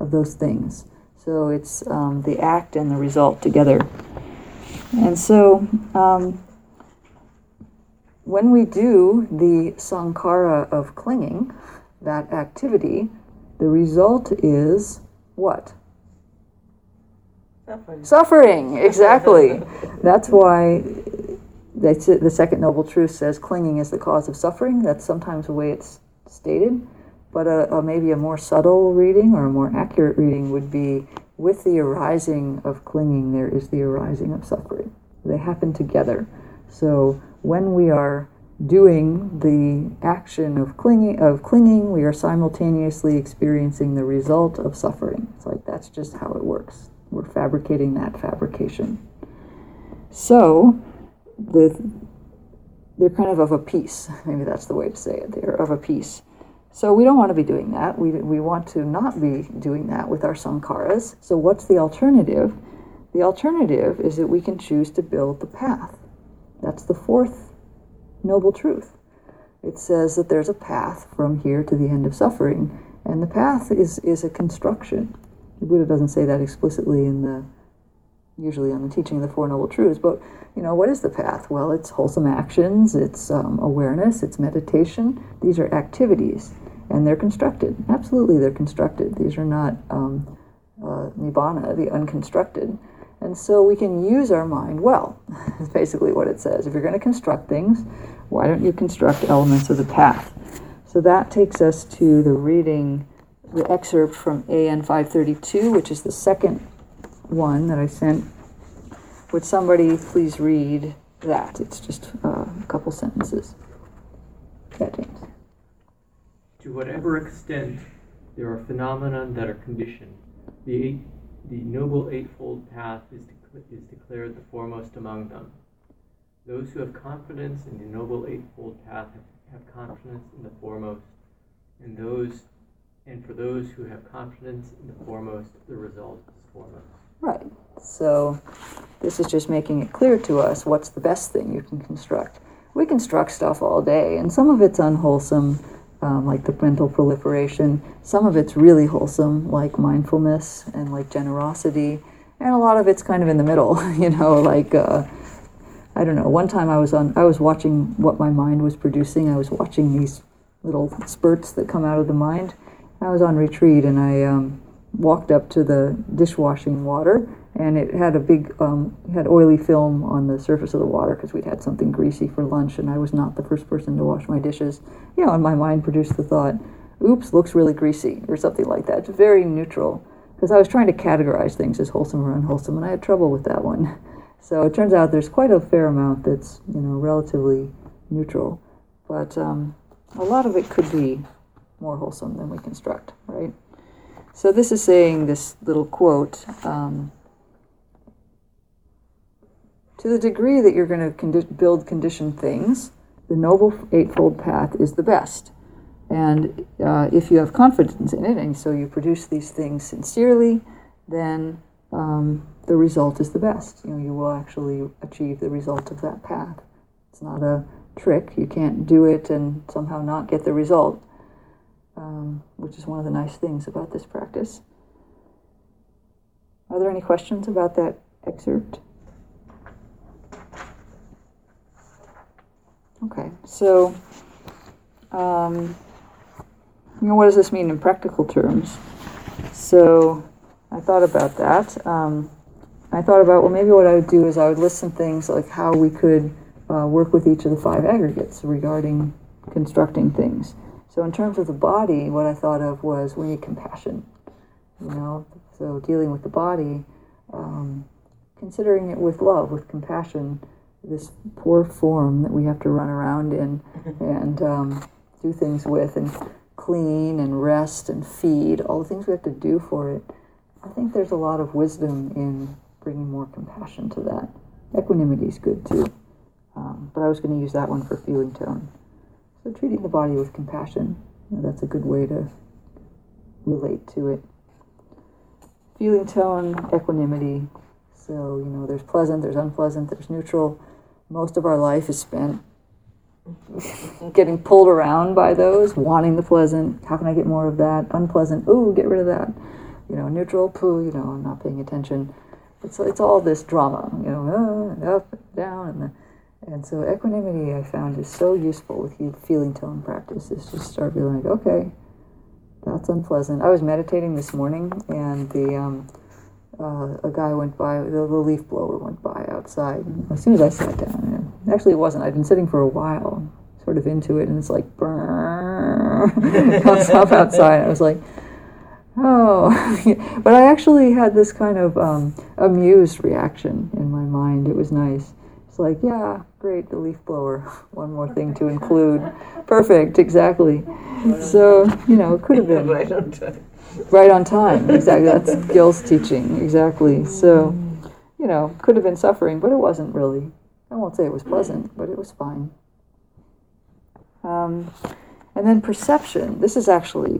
of those things. So it's um, the act and the result together. And so um, when we do the sankhara of clinging, that activity, the result is what? Suffering. Suffering, exactly. That's why that's the second noble truth says clinging is the cause of suffering. That's sometimes the way it's stated. But a, a, maybe a more subtle reading or a more accurate reading would be with the arising of clinging, there is the arising of suffering. They happen together. So when we are doing the action of clinging, of clinging, we are simultaneously experiencing the result of suffering. It's like that's just how it works. We're fabricating that fabrication. So the they're kind of of a piece. Maybe that's the way to say it. They're of a piece. So we don't want to be doing that. We, we want to not be doing that with our sankharas. So what's the alternative? The alternative is that we can choose to build the path. That's the fourth noble truth. It says that there's a path from here to the end of suffering, and the path is, is a construction. The Buddha doesn't say that explicitly in the usually on the teaching of the Four Noble Truths, but you know, what is the path? Well, it's wholesome actions, it's um, awareness, it's meditation. These are activities, and they're constructed. Absolutely, they're constructed. These are not um, uh, nibbana, the unconstructed. And so we can use our mind well, is basically what it says. If you're going to construct things, why don't you construct elements of the path? So that takes us to the reading, the excerpt from AN 532, which is the second one that I sent. Would somebody please read that? It's just uh, a couple sentences. Yeah, James. To whatever extent there are phenomena that are conditioned, the, eight, the Noble Eightfold Path is, is declared the foremost among them. Those who have confidence in the Noble Eightfold Path have, have confidence in the foremost, and those and for those who have confidence in the foremost, the result is foremost. Right. So this is just making it clear to us what's the best thing you can construct. We construct stuff all day, and some of it's unwholesome, um, like the mental proliferation. Some of it's really wholesome, like mindfulness and like generosity, and a lot of it's kind of in the middle. You know, like uh, I don't know. One time I was on, I was watching what my mind was producing. I was watching these little spurts that come out of the mind. I was on retreat, and I. Um, walked up to the dishwashing water and it had a big um, had oily film on the surface of the water because we'd had something greasy for lunch and i was not the first person to wash my dishes. You know and my mind produced the thought oops looks really greasy or something like that. It's very neutral because i was trying to categorize things as wholesome or unwholesome and i had trouble with that one. So it turns out there's quite a fair amount that's you know relatively neutral. But um, a lot of it could be more wholesome than we construct right so this is saying this little quote um, to the degree that you're going to condi- build conditioned things, the Noble Eightfold Path is the best. And uh, if you have confidence in it, and so you produce these things sincerely, then um, the result is the best. You know, you will actually achieve the result of that path. It's not a trick. You can't do it and somehow not get the result um, which is one of the nice things about this practice. Are there any questions about that excerpt? Okay, so, um, you know, what does this mean in practical terms? So, I thought about that. Um, I thought about, well, maybe what I would do is I would list some things like how we could uh, work with each of the five aggregates regarding constructing things. So, in terms of the body, what I thought of was we need compassion. You know, so dealing with the body, um, considering it with love, with compassion, this poor form that we have to run around in and um, do things with, and clean and rest and feed, all the things we have to do for it. I think there's a lot of wisdom in bringing more compassion to that. Equanimity is good too. Um, but I was going to use that one for feeling tone. So treating the body with compassion, you know, that's a good way to relate to it. Feeling tone, equanimity. So, you know, there's pleasant, there's unpleasant, there's neutral. Most of our life is spent getting pulled around by those, wanting the pleasant. How can I get more of that? Unpleasant. Ooh, get rid of that. You know, neutral. Poo. You know, I'm not paying attention. It's it's all this drama. You know, uh, up, down, and the, and so equanimity I found is so useful with feeling tone practice. Is just start being like, okay, that's unpleasant. I was meditating this morning, and the um, uh, a guy went by, the, the leaf blower went by outside. As soon as I sat down, and actually it wasn't. I'd been sitting for a while, sort of into it, and it's like, comes up outside. I was like, oh. but I actually had this kind of um, amused reaction in my mind. It was nice. It's like, yeah, great, the leaf blower. One more thing to include. Perfect, exactly. So, you know, it could have been right on time. right on time. Exactly. That's Gil's teaching. Exactly. So, you know, could have been suffering, but it wasn't really. I won't say it was pleasant, but it was fine. Um, and then perception. This is actually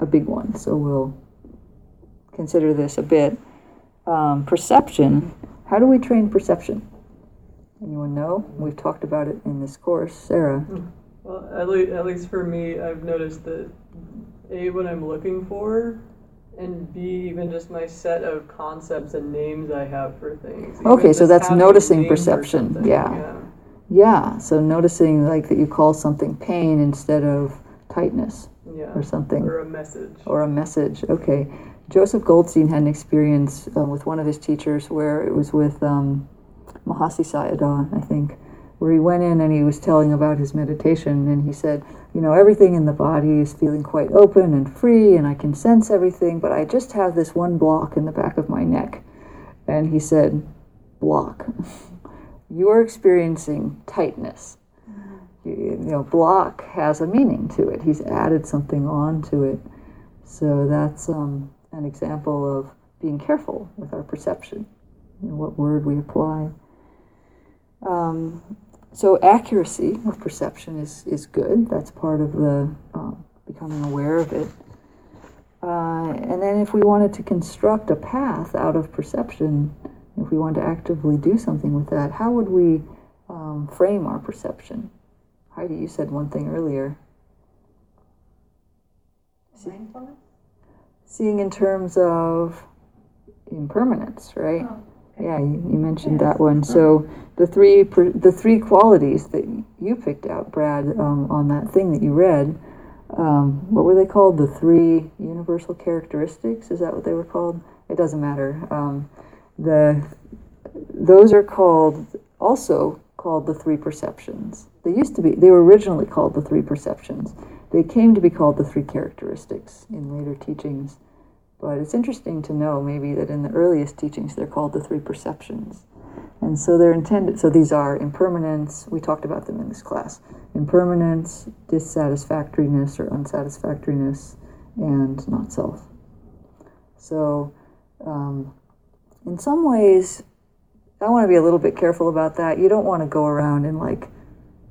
a big one, so we'll consider this a bit. Um, perception. How do we train perception? Anyone know? We've talked about it in this course. Sarah. Well, at least, at least for me, I've noticed that A, what I'm looking for, and B, even just my set of concepts and names I have for things. Even Okay, so that's noticing perception, something, yeah. Yeah, so noticing like that you call something pain instead of tightness Yeah. or something. Or a message. or a message. Okay. Joseph Goldstein had an experience uh, with one of his teachers where it was with um, Mahasi Sayadaw, I think, where he went in and he was telling about his meditation and he said, you know, everything in the body is feeling quite open and free and I can sense everything, but I just have this one block in the back of my neck. And he said, block. you are experiencing tightness. You, you know, block has a meaning to it. He's added something on to it. So that's um, an example of being careful with our perception, what word we apply. Um, so accuracy of perception is, is good. That's part of the um, becoming aware of it. Uh, and then if we wanted to construct a path out of perception, if we wanted to actively do something with that, how would we um, frame our perception? Heidi, you said one thing earlier. Mindfulness? Seeing in terms of impermanence, right? Oh, Yeah, you, you mentioned that one. So the three the three qualities that you picked out, Brad, um, on that thing that you read, um, what were they called? The three universal characteristics? Is that what they were called? It doesn't matter. Um, the those are called also called the three perceptions. They used to be. They were originally called the three perceptions. They came to be called the three characteristics in later teachings. But it's interesting to know maybe that in the earliest teachings they're called the three perceptions. And so they're intended, so these are impermanence, we talked about them in this class impermanence, dissatisfactoriness or unsatisfactoriness, and not self. So, um, in some ways, I want to be a little bit careful about that. You don't want to go around and like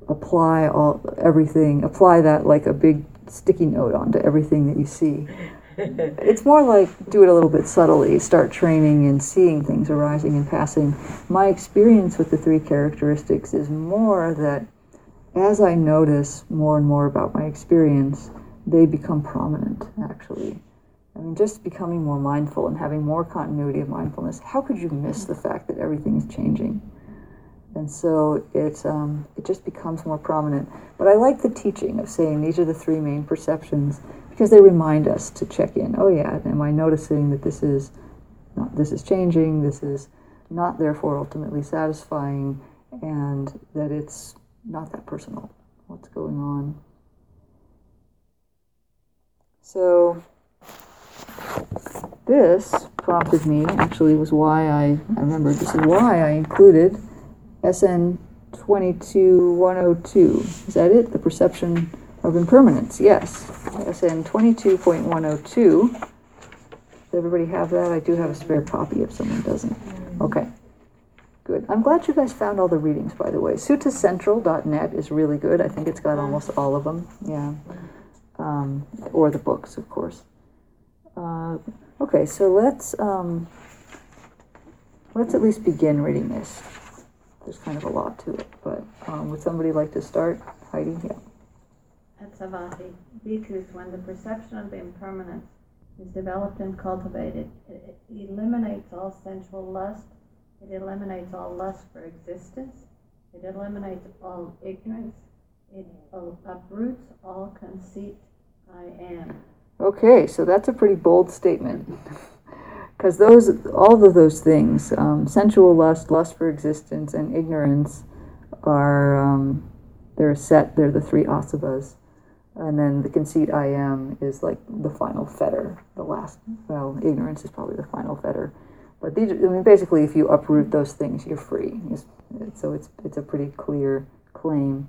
apply all everything, apply that like a big sticky note onto everything that you see it's more like do it a little bit subtly start training and seeing things arising and passing. My experience with the three characteristics is more that as i notice more and more about my experience they become prominent actually. I mean just becoming more mindful and having more continuity of mindfulness how could you miss the fact that everything is changing? And so it, um, it just becomes more prominent. But i like the teaching of saying these are the three main perceptions because they remind us to check in. Oh yeah, am I noticing that this is not this is changing, this is not therefore ultimately satisfying, and that it's not that personal. What's going on? So this prompted me, actually was why I, I remember this is why I included SN 22102. Is that it? The perception of impermanence, yes. SN 22.102. Does everybody have that? I do have a spare copy if someone doesn't. Okay. Good. I'm glad you guys found all the readings, by the way. Suttacentral.net is really good. I think it's got almost all of them. Yeah. Um, or the books, of course. Uh, okay, so let's um, let's at least begin reading this. There's kind of a lot to it, but um, would somebody like to start? Heidi? Yeah. At Savatthi, bhikkhus, when the perception of impermanence is developed and cultivated, it it eliminates all sensual lust, it eliminates all lust for existence, it eliminates all ignorance, it uproots all conceit, I am. Okay, so that's a pretty bold statement. Because those, all of those things, um, sensual lust, lust for existence, and ignorance, are um, they're a set. They're the three asavas, and then the conceit I am is like the final fetter. The last, well, ignorance is probably the final fetter. But these, I mean, basically, if you uproot those things, you're free. So it's it's a pretty clear claim.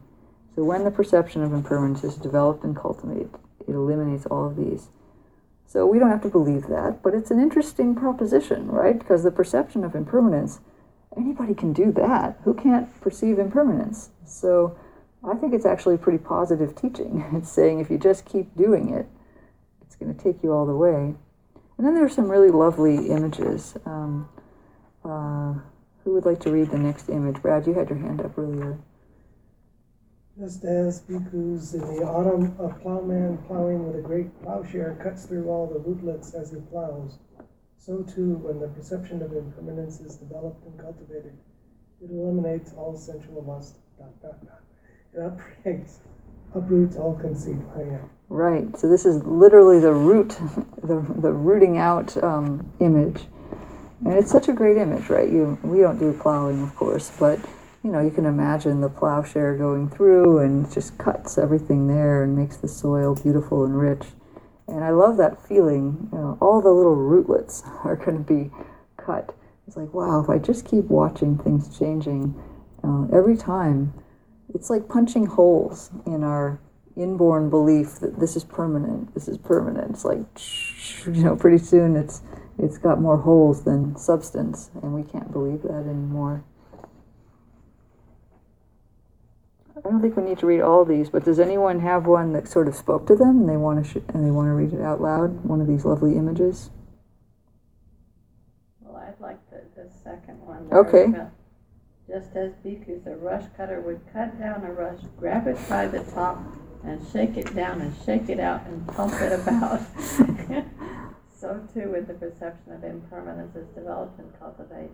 So when the perception of impermanence is developed and cultivated, it eliminates all of these. So we don't have to believe that, but it's an interesting proposition, right? Because the perception of impermanence, anybody can do that. Who can't perceive impermanence? So I think it's actually pretty positive teaching. It's saying if you just keep doing it, it's going to take you all the way. And then there's some really lovely images. Um, uh, who would like to read the next image? Brad, you had your hand up earlier. Just as bhikkhus in the autumn, a plowman plowing with a great plowshare cuts through all the rootlets as he plows, so too when the perception of impermanence is developed and cultivated, it eliminates all sensual lust. Dot, dot, dot. It uproots, uproots all conceit. I am. Right. So this is literally the root, the, the rooting out um, image, and it's such a great image, right? You we don't do plowing, of course, but you know you can imagine the plowshare going through and just cuts everything there and makes the soil beautiful and rich. And I love that feeling. You know, all the little rootlets are going to be cut. It's like wow, if I just keep watching things changing uh, every time, it's like punching holes in our inborn belief that this is permanent. This is permanent. It's like you know, pretty soon it's it's got more holes than substance, and we can't believe that anymore. I don't think we need to read all these, but does anyone have one that sort of spoke to them and they want to sh- and they want to read it out loud? One of these lovely images. Well, I'd like the, the second one. Okay. Just as bhikkhus, a rush cutter would cut down a rush, grab it by the top, and shake it down and shake it out and pump it about. so too with the perception of impermanence is developed and cultivate,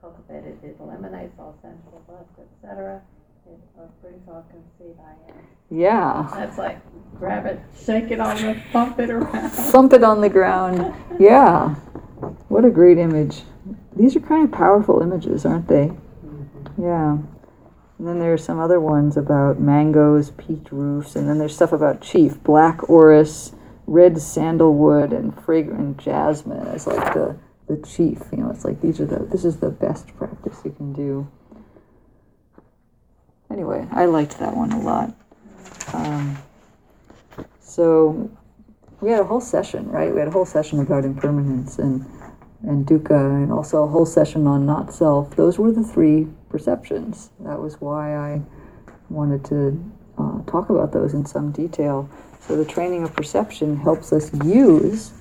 cultivated. It eliminates all sensual lust, etc. It uproots all conceit I am. Yeah. That's like grab it, shake it on the pump it around. Thump it on the ground. Yeah. What a great image. These are kind of powerful images, aren't they? Yeah. And then there's some other ones about mangoes, peaked roofs, and then there's stuff about chief, black orris, red sandalwood, and fragrant jasmine as like the the chief. You know, it's like these are the this is the best practice you can do. Anyway, I liked that one a lot. Um, so we had a whole session, right? We had a whole session about impermanence and and dukkha, and also a whole session on not self. Those were the three perceptions. That was why I wanted to uh, talk about those in some detail. So the training of perception helps us use.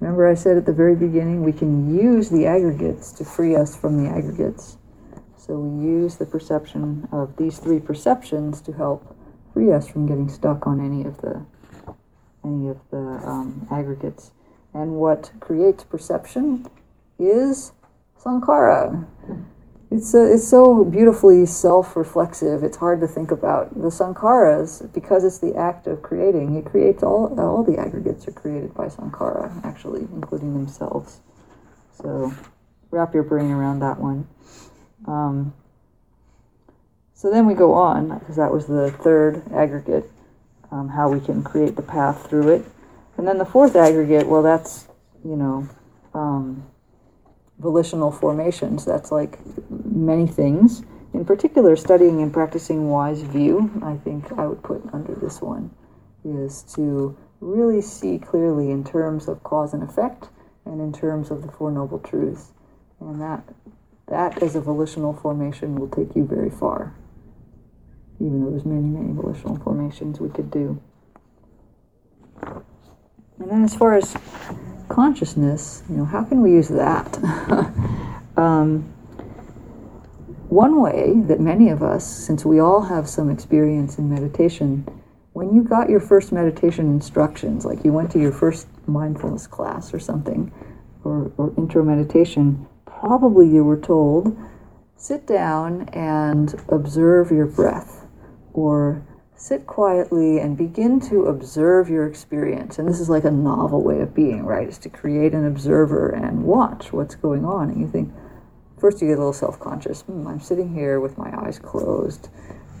Remember, I said at the very beginning, we can use the aggregates to free us from the aggregates. So we use the perception of these three perceptions to help free us from getting stuck on any of the any of the um, aggregates. And what creates perception is sankhara. It's, uh, it's so beautifully self reflexive, it's hard to think about. The sankharas, because it's the act of creating, it creates all, all the aggregates are created by sankhara, actually, including themselves. So wrap your brain around that one. Um, so then we go on, because that was the third aggregate, um, how we can create the path through it. And then the fourth aggregate, well, that's, you know, um, volitional formations. That's like many things. In particular, studying and practicing wise view, I think I would put under this one, is to really see clearly in terms of cause and effect and in terms of the Four Noble Truths. And that that as a volitional formation will take you very far. Even though there's many, many volitional formations we could do. And then as far as consciousness, you know, how can we use that? um, one way that many of us, since we all have some experience in meditation, when you got your first meditation instructions, like you went to your first mindfulness class or something, or, or intro meditation, probably you were told sit down and observe your breath, or sit quietly and begin to observe your experience. And this is like a novel way of being, right? Is to create an observer and watch what's going on. And you think, first you get a little self conscious. Hmm, I'm sitting here with my eyes closed.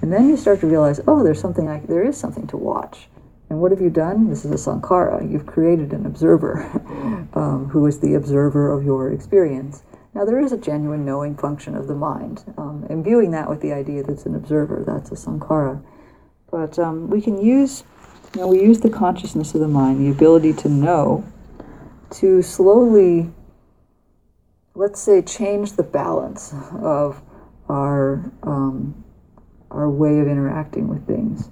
And then you start to realize, oh, there's something, I, there is something to watch. And what have you done? This is a sankhara. You've created an observer um, who is the observer of your experience. Now, there is a genuine knowing function of the mind. Um, imbuing that with the idea that it's an observer, that's a sankhara. But um, we can use, you know, we use the consciousness of the mind, the ability to know, to slowly, let's say, change the balance of our um, our way of interacting with things.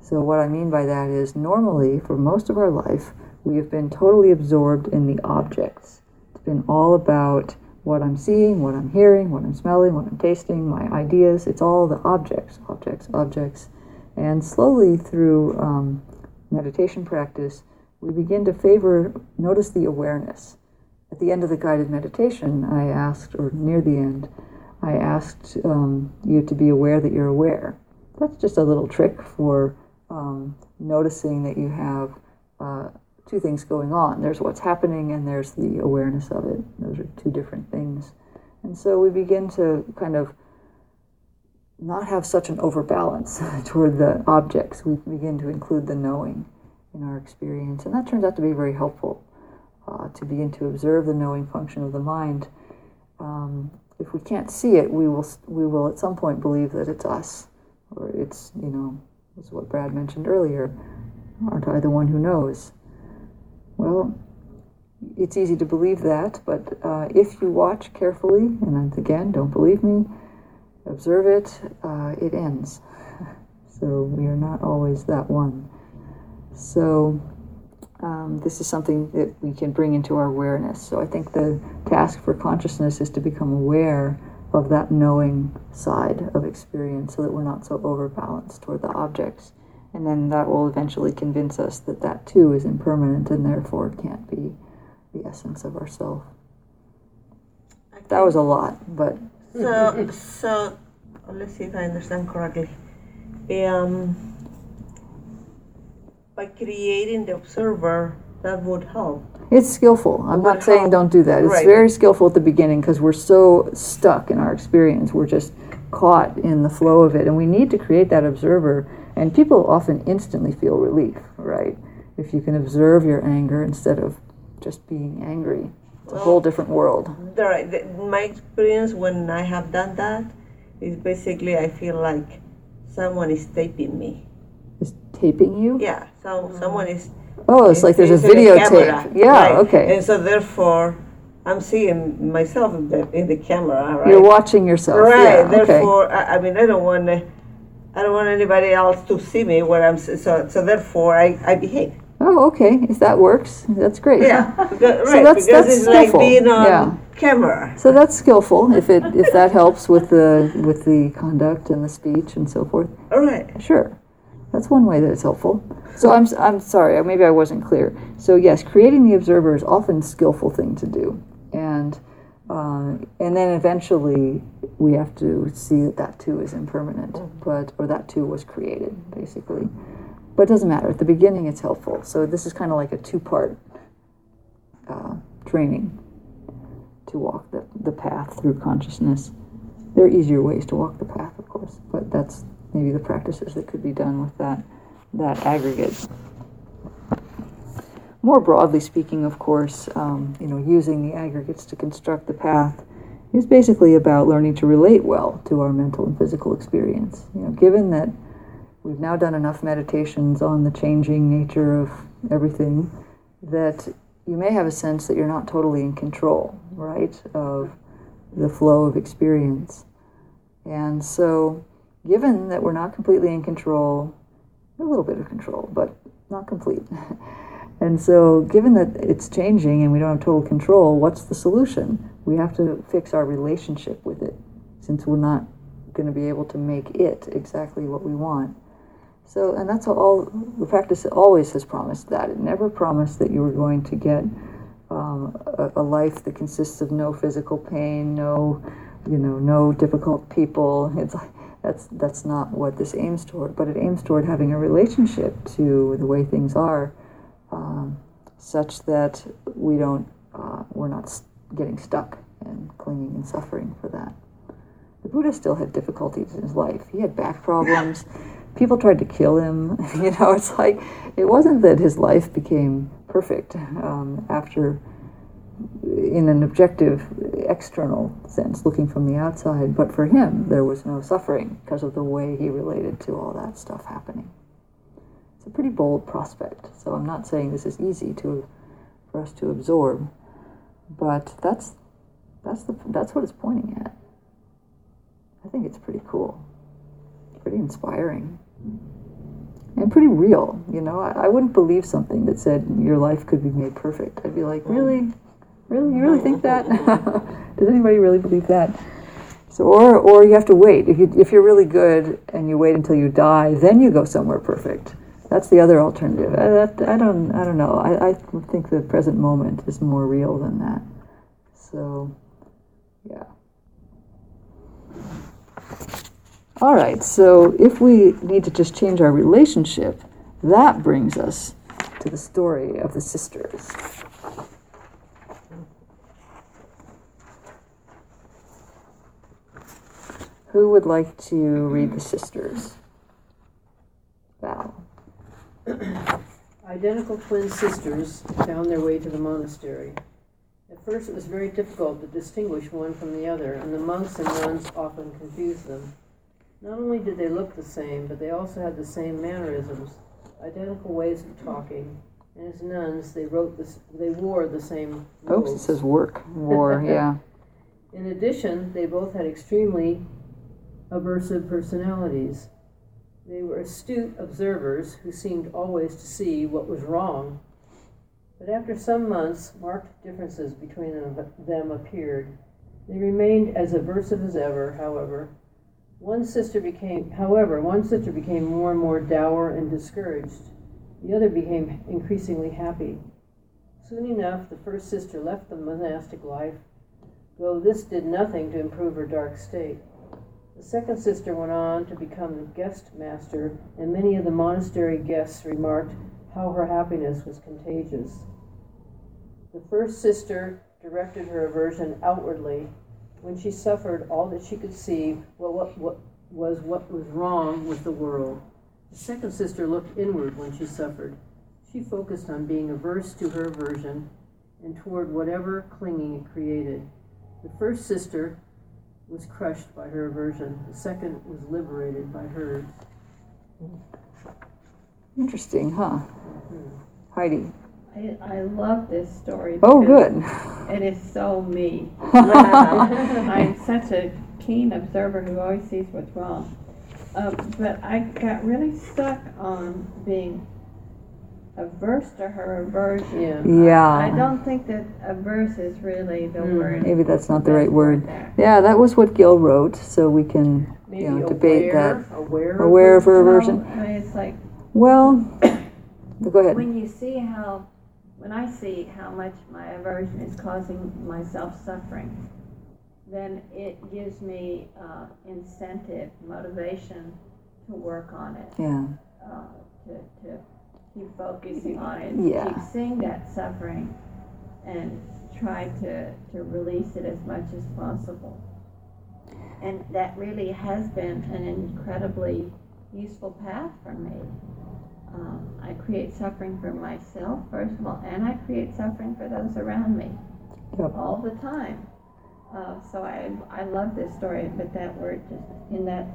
So, what I mean by that is normally, for most of our life, we have been totally absorbed in the objects. It's been all about what I'm seeing, what I'm hearing, what I'm smelling, what I'm tasting, my ideas. It's all the objects, objects, objects. And slowly through um, meditation practice, we begin to favor, notice the awareness. At the end of the guided meditation, I asked, or near the end, I asked um, you to be aware that you're aware. That's just a little trick for um, noticing that you have uh, two things going on. There's what's happening, and there's the awareness of it. Those are two different things. And so we begin to kind of not have such an overbalance toward the objects. We begin to include the knowing in our experience, and that turns out to be very helpful uh, to begin to observe the knowing function of the mind. Um, if we can't see it, we will we will at some point believe that it's us, or it's you know is what Brad mentioned earlier. Aren't I the one who knows? Well, it's easy to believe that, but uh, if you watch carefully, and again, don't believe me, observe it, uh, it ends. So we are not always that one. So um, this is something that we can bring into our awareness. So I think the task for consciousness is to become aware of that knowing side of experience so that we're not so overbalanced toward the objects. And then that will eventually convince us that that too is impermanent and therefore can't be the essence of ourself. That was a lot, but. So, so let's see if I understand correctly. Um, by creating the observer, that would help. It's skillful. I'm not saying don't do that. It's Right. very skillful at the beginning because we're so stuck in our experience. We're just caught in the flow of it. And we need to create that observer. And people often instantly feel relief, right? If you can observe your anger instead of just being angry. It's a whole different world. The, right, the, my experience when I have done that is basically I feel like someone is taping me. Is taping you? Yeah, so mm. someone is. Oh, it's like there's a is in the videotape. camera, Yeah, right. okay. And so therefore, I'm seeing myself in the, in the camera, right? You're watching yourself. Right. Yeah, okay. Therefore, I, I mean, I don't want to. I don't want anybody else to see me where I'm. So, so therefore, I, I behave. Oh, okay. If that works, that's great. Yeah, because, right. that's- because that's it's like skillful, being on yeah. camera. So that's skillful if it if that helps with the with the conduct and the speech and so forth. All right. Sure, that's one way that it's helpful. So I'm I'm sorry, maybe I wasn't clear. So yes, creating the observer is often a skillful thing to do, and uh, and then eventually we have to see that that too is impermanent, but or that too was created basically. But it doesn't matter. At the beginning, it's helpful. So this is kind of like a two-part uh, training to walk the, the path through consciousness. There are easier ways to walk the path, of course, but that's maybe the practices that could be done with that that aggregate. More broadly speaking, of course, um, you know, using the aggregates to construct the path is basically about learning to relate well to our mental and physical experience. You know, given that we've now done enough meditations on the changing nature of everything, that you may have a sense that you're not totally in control, right, of the flow of experience. And so, given that we're not completely in control, a little bit of control, but not complete. And so, given that it's changing and we don't have total control, what's the solution? We have to fix our relationship with it since we're not going to be able to make it exactly what we want. So, and that's all the practice always has promised that. It never promised that you were going to get um, a, a life that consists of no physical pain, no, you know, no difficult people. It's like, that's that's not what this aims toward. But it aims toward having a relationship to the way things are, um, such that we don't uh, we're not getting stuck and clinging and suffering for that. The Buddha still had difficulties in his life. He had back problems. People tried to kill him. You know, it's like it wasn't that his life became perfect um, after, in an objective, external sense, looking from the outside. But for him, there was no suffering because of the way he related to all that stuff happening. It's a pretty bold prospect. So I'm not saying this is easy to for us to absorb, but that's that's the that's what it's pointing at. I think it's pretty cool, pretty inspiring, and pretty real. You know, I, I wouldn't believe something that said your life could be made perfect. I'd be like, really, really, you really think that? Does anybody really believe that? So, or or you have to wait. If you if you're really good and you wait until you die, then you go somewhere perfect. That's the other alternative. I, that, I don't I don't know. I, I think the present moment is more real than that. So, yeah. All right, so if we need to just change our relationship, that brings us to the story of the sisters. Who would like to read the sisters? Val. Identical twin sisters found their way to the monastery. At first, it was very difficult to distinguish one from the other, and the monks and nuns often confused them. Not only did they look the same, but they also had the same mannerisms, identical ways of talking, and as nuns, they wrote this, they wore the same Oops, it says work, war, yeah. In addition, they both had extremely aversive personalities. They were astute observers who seemed always to see what was wrong. But after some months, marked differences between them, appeared. They remained as aversive as ever, however. One sister became, however, one sister became more and more dour and discouraged. The other became increasingly happy. Soon enough, the first sister left the monastic life, though this did nothing to improve her dark state. The second sister went on to become the guest master, and many of the monastery guests remarked how her happiness was contagious. The first sister directed her aversion outwardly. When she suffered, all that she could see well, what, what was what was wrong with the world. The second sister looked inward when she suffered. She focused on being averse to her aversion and toward whatever clinging it created. The first sister was crushed by her aversion. The second was liberated by hers. Interesting, huh? Heidi. I, I love this story. Oh, good. It is so me. I'm such a keen observer who always sees what's wrong. Um, but I got really stuck on being averse to her aversion. Yeah. Yeah. I don't think that averse is really the Mm. word. Maybe that's not the right word. there. Yeah, that was what Gil wrote, so we can Maybe you know, debate that. aware, Aware of her Well, aversion. I mean, it's like Well, go ahead. when you see how, when I see how much my aversion is causing myself suffering, then it gives me uh, incentive, motivation to work on it, Yeah, uh, to, to keep focusing on it, Yeah. keep seeing that suffering, and try to, to release it as much as possible. And that really has been an incredibly useful path for me. Um, I create suffering for myself, first of all, and I create suffering for those around me Yep. all the time. Uh, so I, I love this story, but that word just in that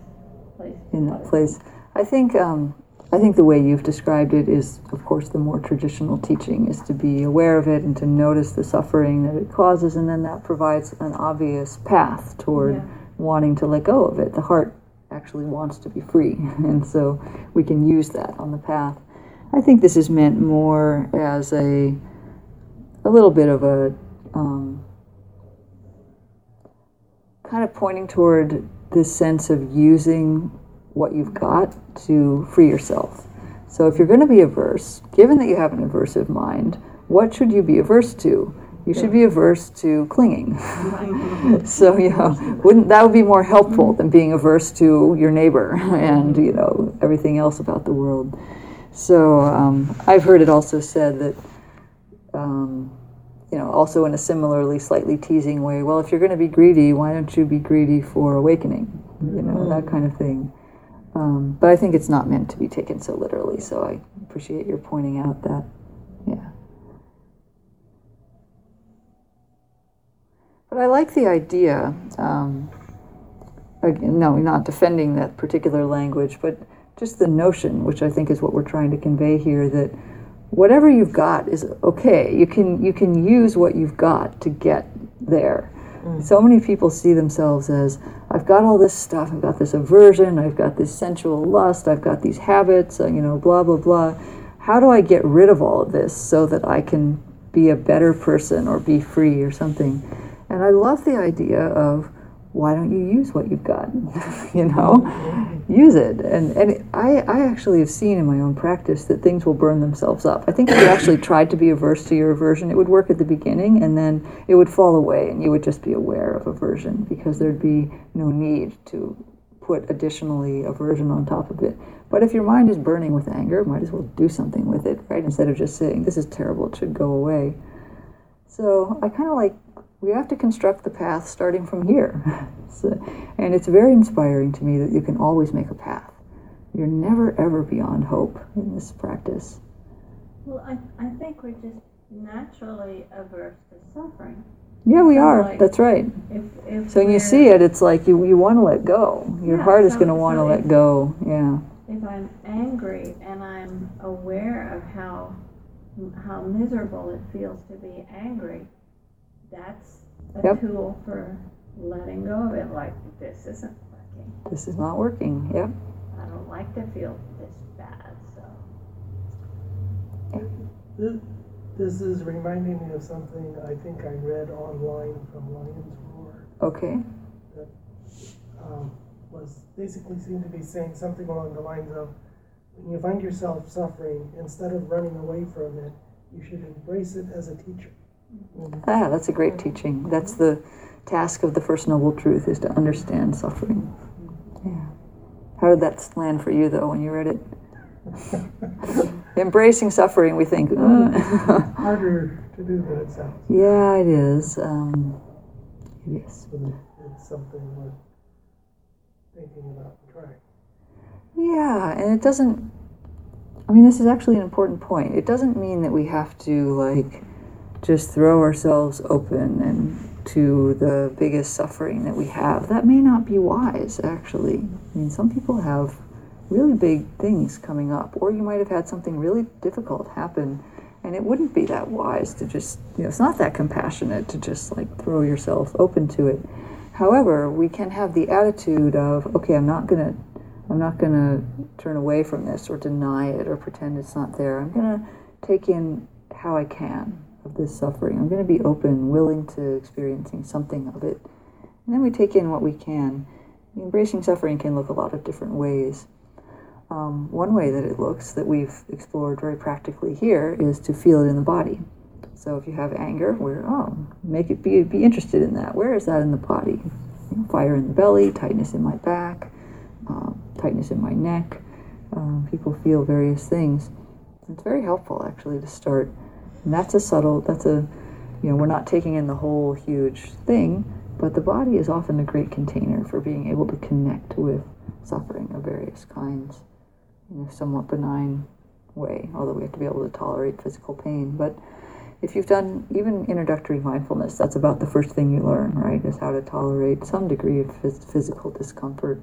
place. in that place. I think um, I think the way you've described it is, of course, the more traditional teaching is to be aware of it and to notice the suffering that it causes, and then that provides an obvious path toward Yeah. wanting to let go of it. The heart actually wants to be free, and so we can use that on the path. I think this is meant more as a a little bit of a um, kind of pointing toward this sense of using what you've got to free yourself. So if you're going to be averse, given that you have an aversive mind, what should you be averse to? You should be averse to clinging. so you know, wouldn't that would be more helpful than being averse to your neighbor and you know everything else about the world. So um, I've heard it also said that um, you know, also in a similarly slightly teasing way, well, if you're going to be greedy, why don't you be greedy for awakening? You know, that kind of thing. Um, but I think it's not meant to be taken so literally, so I appreciate your pointing out that, yeah. But I like the idea, um, again, no, not defending that particular language, but just the notion, which I think is what we're trying to convey here, that whatever you've got is okay. You can you can use what you've got to get there. So many people see themselves as I've got all this stuff. I've got this aversion. I've got this sensual lust. I've got these habits. uh, You know, blah blah blah. How do I get rid of all of this so that I can be a better person or be free or something? And I love the idea of why don't you use what you've got? you know, use it. And and I I actually have seen in my own practice that things will burn themselves up. I think if you actually tried to be averse to your aversion, it would work at the beginning, and then it would fall away, and you would just be aware of aversion because there'd be no need to put additionally aversion on top of it. But if your mind is burning with anger, might as well do something with it, right? Instead of just saying this is terrible, it should go away. So I kind of like we have to construct the path starting from here. So- and it's very inspiring to me that you can always make a path. You're never ever beyond hope in this practice. Well, I, I think we're just naturally averse to suffering. Yeah, we So, are. like, That's right. If, if So when you see it, it's like you, you want to let go. Your Yeah, heart is so- going to want to so let go. Yeah. if I'm angry and I'm aware of how how miserable it feels to be angry, that's a Yep. tool for letting go of it. Like this isn't working. This is not working. Yep. I don't like to feel this bad. So This, this is reminding me of something I think I read online from Lion's Roar. Okay. Um, was basically seemed to be saying something along the lines of when you find yourself suffering, instead of running away from it, you should embrace it as a teacher. Ah, that's a great teaching. That's the task of the First Noble Truth is to understand suffering. Yeah. How did that land for you, though, when you read it? Embracing suffering, we think, "Uh." Harder to do than it sounds, yeah, it is. Um, it is. it's something worth thinking about and trying. Yeah, and it doesn't. I mean, this is actually an important point. It doesn't mean that we have to like just throw ourselves open and to the biggest suffering that we have. That may not be wise, actually. I mean, some people have really big things coming up, or you might have had something really difficult happen, and it wouldn't be that wise to just, you know, it's not that compassionate to just like throw yourself open to it. However, we can have the attitude of, okay, I'm not gonna I'm not going to turn away from this or deny it or pretend it's not there. I'm going to take in how I can of this suffering. I'm going to be open, willing to experiencing something of it. And then we take in what we can. Embracing suffering can look a lot of different ways. Um, one way that it looks that we've explored very practically here is to feel it in the body. So if you have anger, where oh, make it be be interested in that. Where is that in the body? Fire in the belly, tightness in my back, um, tightness in my neck. Um, people feel various things. It's very helpful actually to start. And that's a subtle. That's a you know we're not taking in the whole huge thing, but the body is often a great container for being able to connect with suffering of various kinds in a somewhat benign way. Although we have to be able to tolerate physical pain, but if you've done even introductory mindfulness, that's about the first thing you learn, right? Is how to tolerate some degree of phys- physical discomfort.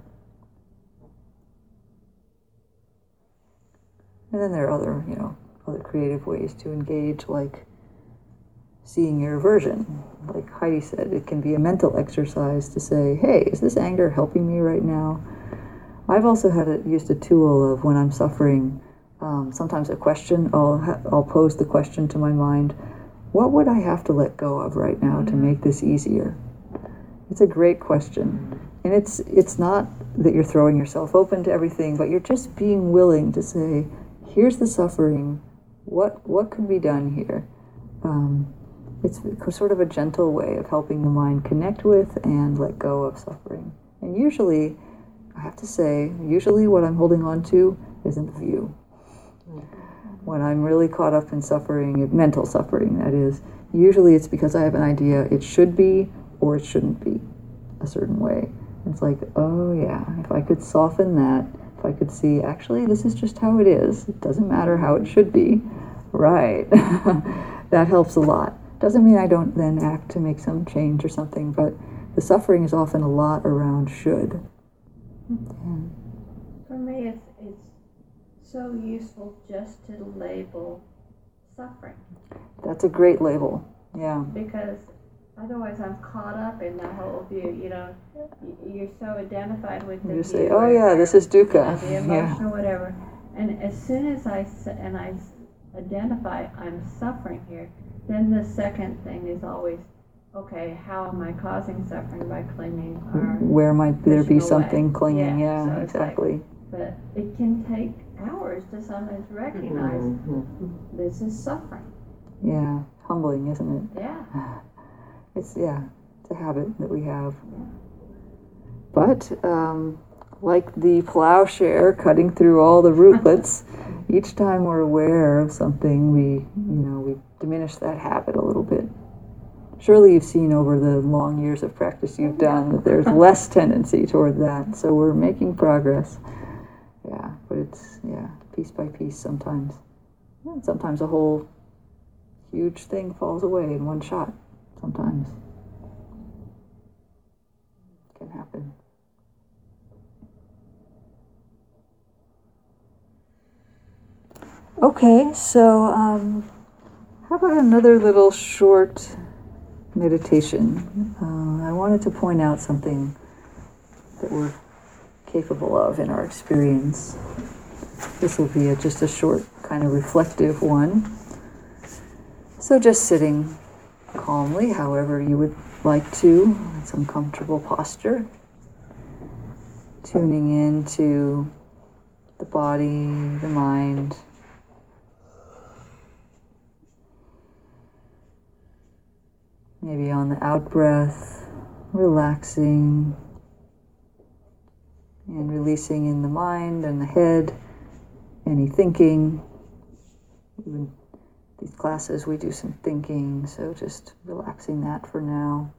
And then there are other, you know, other creative ways to engage, like seeing your aversion. Like Heidi said, it can be a mental exercise to say, hey, is this anger helping me right now? I've also had a, used a tool of when I'm suffering, um, sometimes a question, I'll, ha- I'll pose the question to my mind, what would I have to let go of right now to make this easier? It's a great question. And it's, it's not that you're throwing yourself open to everything, but you're just being willing to say, here's the suffering, what, what could be done here? Um, it's sort of a gentle way of helping the mind connect with and let go of suffering. And usually, I have to say, usually what I'm holding on to isn't the view. When I'm really caught up in suffering, mental suffering, that is, usually it's because I have an idea it should be or it shouldn't be a certain way. It's like, oh yeah, if I could soften that, if I could see, actually, this is just how it is, it doesn't matter how it should be, right? that helps a lot. Doesn't mean I don't then act to make some change or something, but the suffering is often a lot around should. Mm-hmm. And For me, it's, it's so useful just to label suffering that's a great label. Yeah. because otherwise I'm caught up in the whole view. You know, you're so identified with the You view say, oh yeah, this is you know, dukkha. the emotion or whatever. And as soon as I and I identify I'm suffering here, then the second thing is always, okay, how am I causing suffering by clinging or Where might there be pushing away. something clinging? Yeah, Yeah, so it's like- exactly. But it can take hours to sometimes recognize Mhm. this is suffering. Yeah. Humbling, isn't it? Yeah. It's yeah, it's a habit that we have. But um, like the plowshare cutting through all the rootlets, each time we're aware of something, we you know we diminish that habit a little bit. Surely you've seen over the long years of practice you've done that there's less tendency toward that. So we're making progress. Yeah, but it's yeah, piece by piece sometimes. And sometimes a whole huge thing falls away in one shot sometimes. Can happen. Okay, so um, how about another little short meditation? Uh, I wanted to point out something that we're capable of in our experience. This will be a, just a short, kind of reflective one. So just sitting calmly, however you would like to, in some comfortable posture. Tuning into the body, the mind. Maybe on the out breath, relaxing and releasing in the mind and the head any thinking. Even these classes, we do some thinking, so just relaxing that for now.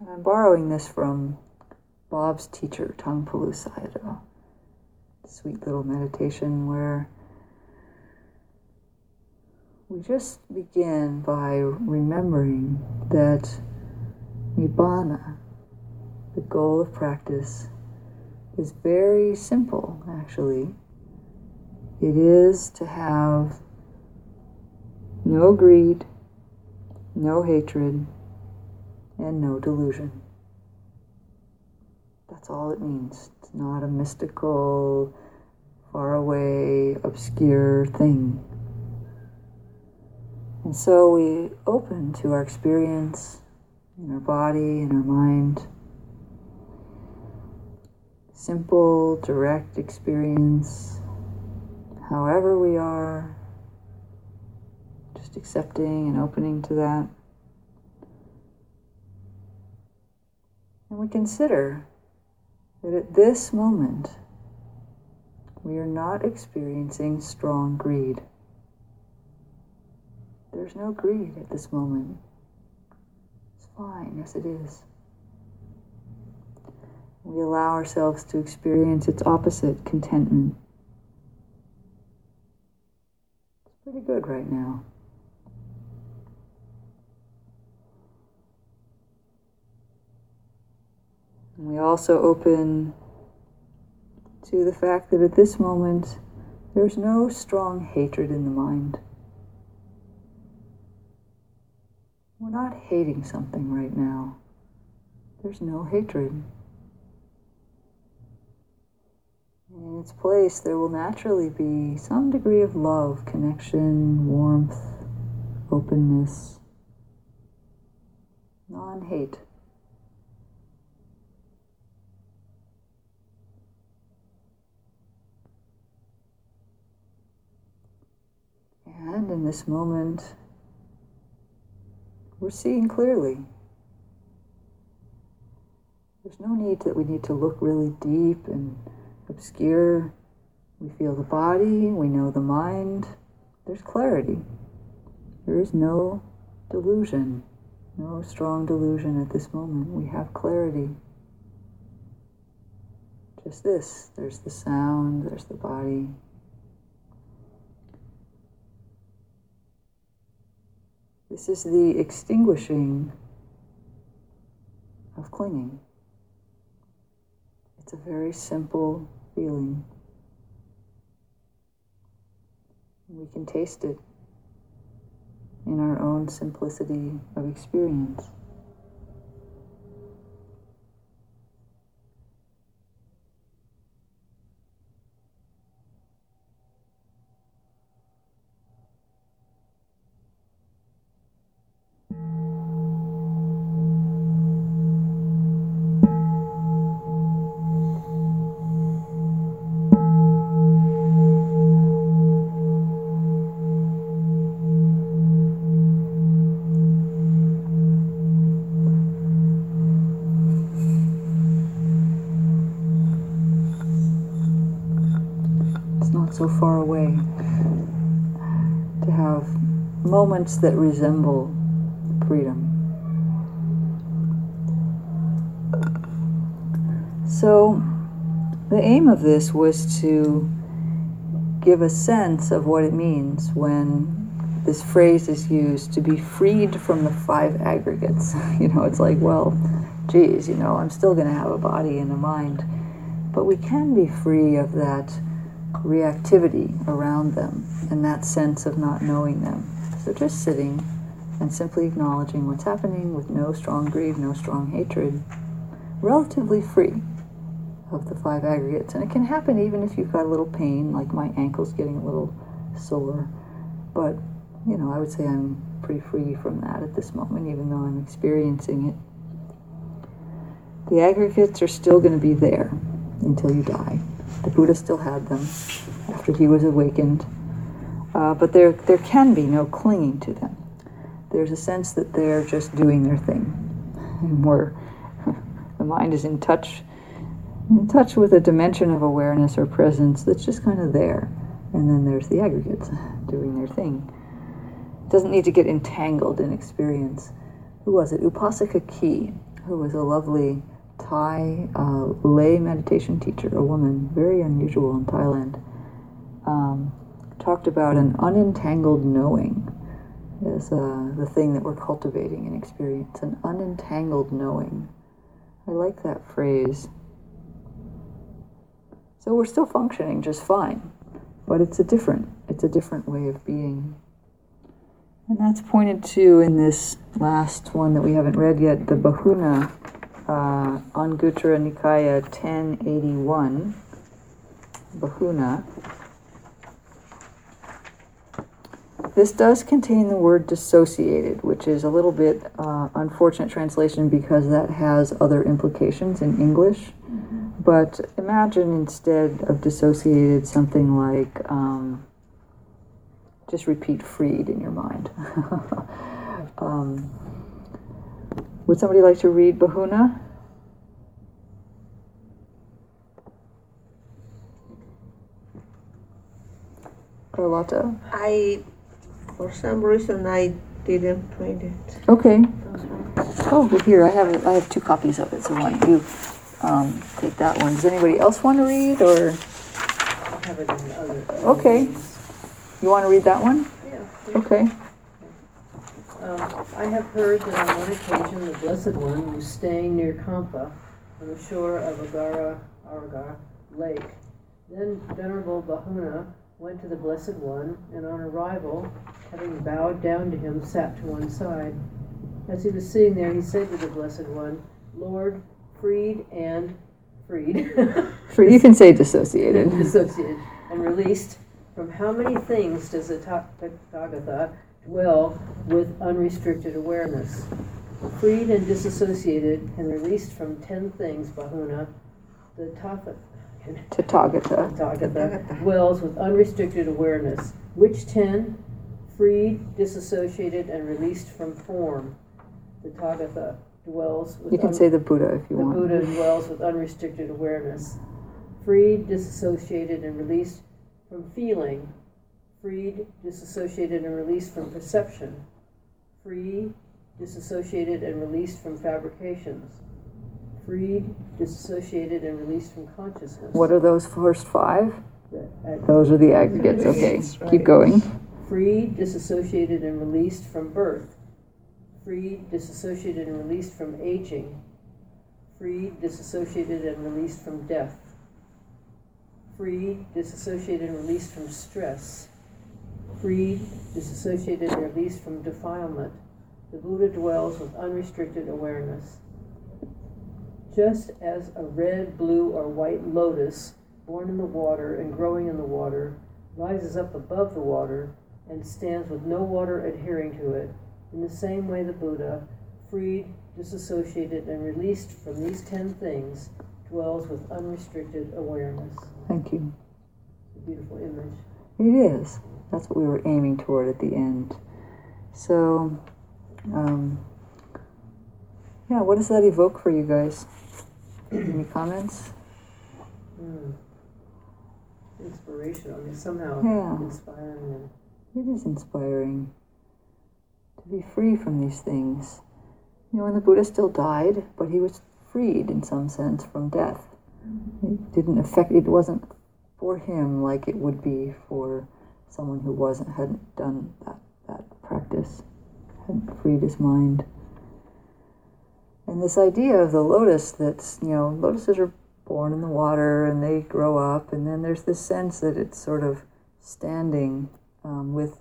I'm borrowing this from Bob's teacher, Taungpulu Sayadaw. Sweet little meditation where we just begin by remembering that Nibbana, the goal of practice, is very simple, actually. It is to have no greed, no hatred, and no delusion. That's all it means. It's not a mystical, faraway, obscure thing. And so we open to our experience in our body, in our mind. Simple, direct experience, however we are, just accepting and opening to that. And we consider that at this moment, we are not experiencing strong greed. There's no greed at this moment. It's fine as it is. We allow ourselves to experience its opposite, contentment. It's pretty good right now. And we also open to the fact that at this moment there's no strong hatred in the mind. We're not hating something right now. There's no hatred. In its place, there will naturally be some degree of love, connection, warmth, openness, non hate. And in this moment, we're seeing clearly. There's no need that we need to look really deep and obscure. We feel the body, we know the mind. There's clarity. There is no delusion, no strong delusion at this moment. We have clarity. Just this there's the sound, there's the body. This is the extinguishing of clinging. It's a very simple feeling. We can taste it in our own simplicity of experience. Moments that resemble freedom. So, the aim of this was to give a sense of what it means when this phrase is used to be freed from the five aggregates. You know, it's like, well, geez, you know, I'm still going to have a body and a mind, but we can be free of that reactivity around them and that sense of not knowing them. So just sitting and simply acknowledging what's happening with no strong greed, no strong hatred, relatively free of the five aggregates. And it can happen even if you've got a little pain, like my ankle's getting a little sore. But, you know, I would say I'm pretty free from that at this moment, even though I'm experiencing it. The aggregates are still going to be there until you die. The Buddha still had them after he was awakened. Uh, but there, there can be no clinging to them. There's a sense that they're just doing their thing. And we're, the mind is in touch, in touch with a dimension of awareness or presence that's just kind of there. And then there's the aggregates doing their thing. It doesn't need to get entangled in experience. Who was it? Upasika Kee, who was a lovely Thai uh, lay meditation teacher, a woman, very unusual in Thailand, um, talked about an unentangled knowing as uh, the thing that we're cultivating in experience, an unentangled knowing. I like that phrase. So we're still functioning just fine, but it's a different, it's a different way of being. And that's pointed to in this last one that we haven't read yet, the Bahuna uh, Anguttara Nikaya 1081, Bahuna. This does contain the word dissociated, which is a little bit uh, unfortunate translation because that has other implications in English. But imagine instead of dissociated something like, um, just repeat freed in your mind. um, would somebody like to read Bahuna? Carlotta? I, for some reason, I didn't print it. Okay. Oh, well, here, I have, I have two copies of it, so why don't you um, take that one? Does anybody else want to read, or, I have it in the other. Okay. you want to read that one? Yeah. Okay. Um, I have heard that on one occasion the Blessed One was staying near Campa on the shore of Agara Aragar Lake Then Venerable Bahuna went to the Blessed One, and on arrival, having bowed down to him, sat to one side. As he was sitting there, he said to the Blessed One, Lord, freed and freed. For you can say dissociated. dissociated and released from how many things does the Ta- Tathagata dwell with unrestricted awareness? Freed and disassociated and released from ten things, Bahuna, the Tatha- Tathagata. Tathagata dwells with unrestricted awareness. Which ten? Freed, disassociated, and released from form. The Tathagata dwells with You can un- say the Buddha if you the want. The Buddha dwells with unrestricted awareness. Freed, disassociated, and released from feeling. Freed, disassociated, and released from perception. Free, disassociated, and released from fabrications. Freed, disassociated, and released from consciousness. What are those first five? Those are the aggregates. Okay, right. keep going. Freed, disassociated, and released from birth. Freed, disassociated, and released from aging. Freed, disassociated, and released from death. Freed, disassociated, and released from stress. Freed, disassociated, and released from defilement. The Buddha dwells with unrestricted awareness. Just as a red, blue, or white lotus, born in the water and growing in the water, rises up above the water and stands with no water adhering to it, in the same way the Buddha, freed, disassociated, and released from these ten things, dwells with unrestricted awareness. Thank you. It's a beautiful image. It is. That's what we were aiming toward at the end. So, um, yeah, what does that evoke for you guys? Any comments? Hmm. Inspirational. I mean, somehow Yeah. inspiring. It is inspiring to be free from these things. You know, when the Buddha still died, but he was freed in some sense from death. It didn't affect. It wasn't for him like it would be for someone who wasn't hadn't done that that practice, hadn't freed his mind. And this idea of the lotus that's you know lotuses are born in the water and they grow up, and then there's this sense that it's sort of standing um, with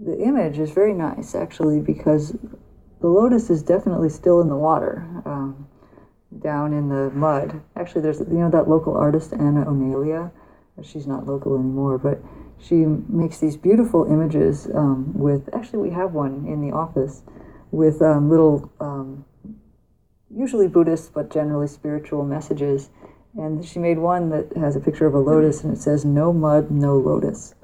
the image is very nice actually because the lotus is definitely still in the water um, down in the mud. Actually there's you know that local artist anna Oneglia, she's not local anymore but she makes these beautiful images um, with actually we have one in the office with um, little um, usually buddhist but generally spiritual messages and she made one that has a picture of a lotus and it says no mud no lotus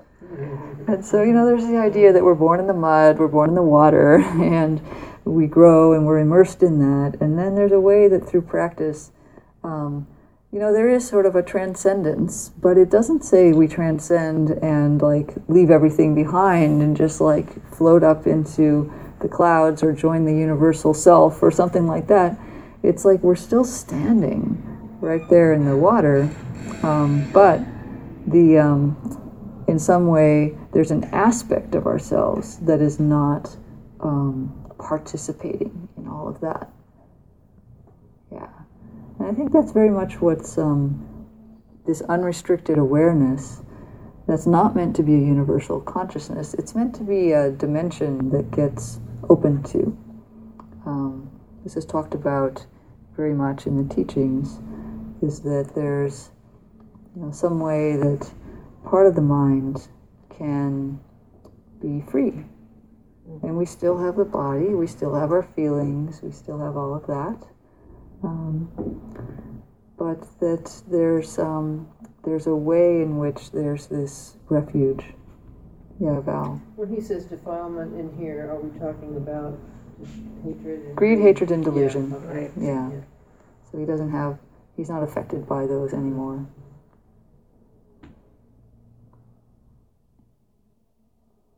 and so, you know, there's the idea that we're born in the mud, we're born in the water, and we grow and we're immersed in that. And then there's a way that through practice, um, you know, there is sort of a transcendence, but it doesn't say we transcend and like leave everything behind and just like float up into the clouds or join the universal self or something like that. It's like we're still standing right there in the water, um, but the um, in some way there's an aspect of ourselves that is not um, participating in all of that. Yeah, and I think that's very much what's um, this unrestricted awareness. That's not meant to be a universal consciousness. It's meant to be a dimension that gets open to. This is talked about very much in the teachings. Is that there's you know some way that part of the mind can be free. And we still have the body, we still have our feelings, we still have all of that. Um, but that there's um, there's a way in which there's this refuge. Yeah, Val. When he says defilement in here, are we talking about hatred? And Greed, hatred, and Yeah, delusion. okay. Yeah. So he doesn't have, he's not affected by those anymore.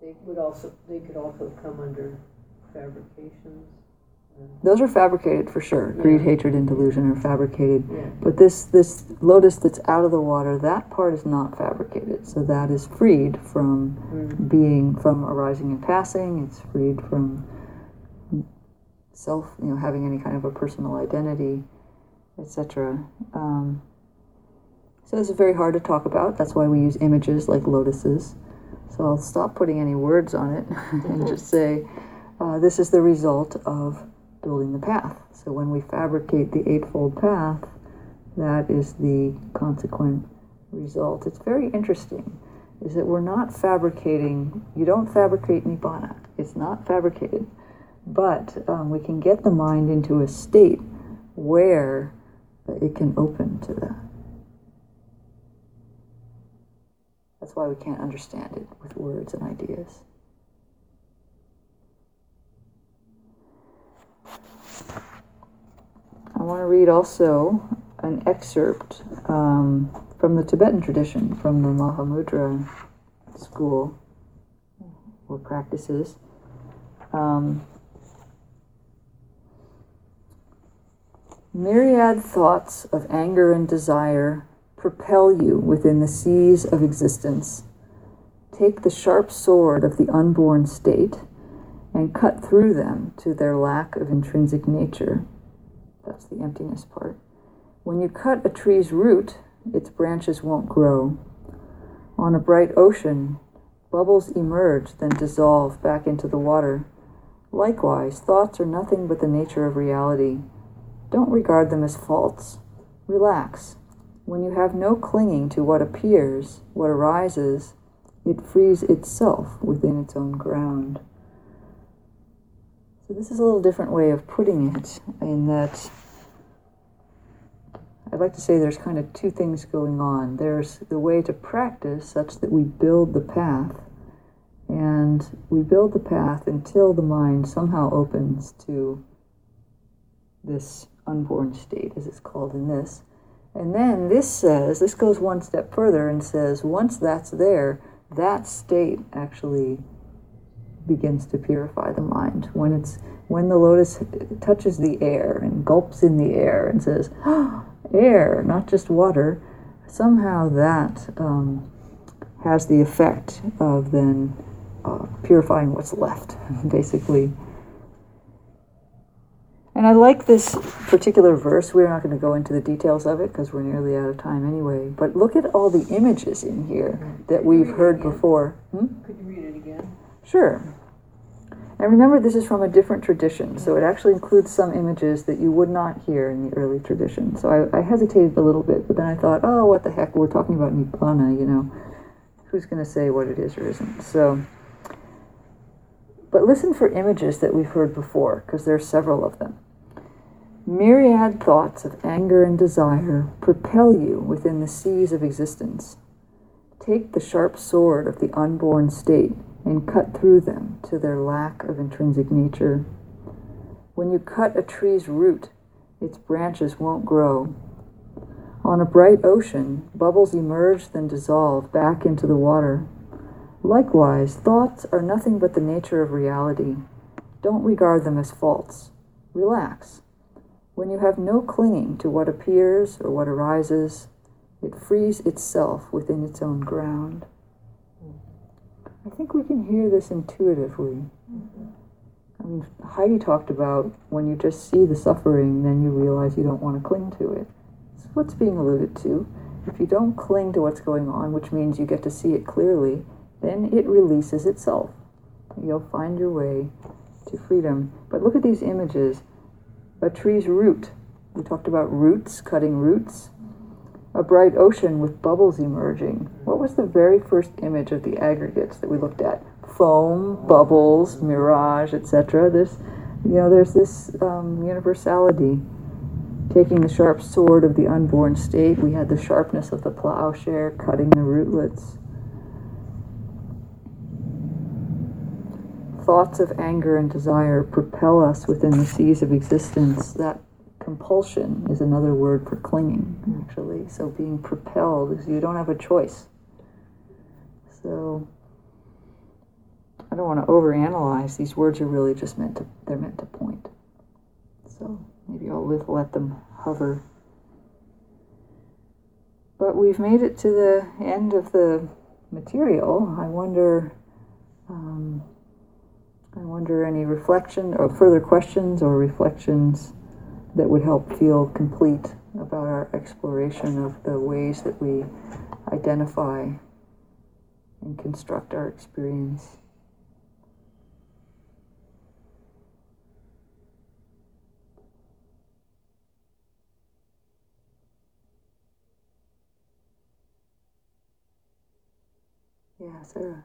They would also, they could also come under fabrications. Those are fabricated for sure. Greed, hatred, and delusion are fabricated. Yeah. But this this lotus that's out of the water, that part is not fabricated. So that is freed from Mm. being from arising and passing. It's freed from self, you know, having any kind of a personal identity, etc. Um, So this is very hard to talk about. That's why we use images like lotuses. So I'll stop putting any words on it and just say uh, this is the result of building the path. So when we fabricate the Eightfold Path, that is the consequent result. It's very interesting, is that we're not fabricating, you don't fabricate Nibbana. It's not fabricated. But um, we can get the mind into a state where it can open to that. That's why we can't understand it with words and ideas. I want to read also an excerpt um, from the Tibetan tradition, from the Mahamudra school or practices. Um, myriad thoughts of anger and desire propel you within the seas of existence. Take the sharp sword of the unborn state and cut through them to their lack of intrinsic nature. That's the emptiness part. When you cut a tree's root, its branches won't grow. On a bright ocean, bubbles emerge, then dissolve back into the water. Likewise, thoughts are nothing but the nature of reality. Don't regard them as faults. Relax. When you have no clinging to what appears, what arises, it frees itself within its own ground. So, this is a little different way of putting it, in that I'd like to say there's kind of two things going on. There's the way to practice such that we build the path, and we build the path until the mind somehow opens to this unborn state, as it's called in this. And then this says, this goes one step further and says, once that's there, that state actually begins to purify the mind. When it's when the lotus touches the air and gulps in the air and says, oh, air, not just water, somehow that um, has the effect of then uh, purifying what's left, basically. And I like this particular verse. We're not going to go into the details of it because we're nearly out of time anyway. But look at all the images in here that we've heard before. Hmm? Could you read it again? Sure. And remember, this is from a different tradition, so it actually includes some images that you would not hear in the early tradition. So I, I hesitated a little bit, but then I thought, oh, what the heck, we're talking about Nibbana, you know. Who's going to say what it is or isn't? So, but listen for images that we've heard before, because there are several of them. Myriad thoughts of anger and desire propel you within the seas of existence. Take the sharp sword of the unborn state and cut through them to their lack of intrinsic nature. When you cut a tree's root, its branches won't grow. On a bright ocean, bubbles emerge then dissolve back into the water. Likewise, thoughts are nothing but the nature of reality. Don't regard them as faults. Relax. When you have no clinging to what appears or what arises, it frees itself within its own ground. I think we can hear this intuitively. I mean, Heidi talked about when you just see the suffering, then you realize you don't want to cling to it. It's what's being alluded to. If you don't cling to what's going on, which means you get to see it clearly, then it releases itself. You'll find your way to freedom. But look at these images a tree's root. We talked about roots, cutting roots. A bright ocean with bubbles emerging. What was the very first image of the aggregates that we looked at? Foam, bubbles, mirage, etc. This, you know, there's this um, universality. Taking the sharp sword of the unborn state, we had the sharpness of the plowshare, cutting the rootlets. Thoughts of anger and desire propel us within the seas of existence. That compulsion is another word for clinging, actually. So being propelled is you don't have a choice. So I don't want to overanalyze. These words are really just meant to they're meant to point. So maybe I'll let, them hover. But we've made it to the end of the material. I wonder um, I wonder any reflection or further questions or reflections that would help feel complete about our exploration of the ways that we identify and construct our experience. Yeah, Sarah.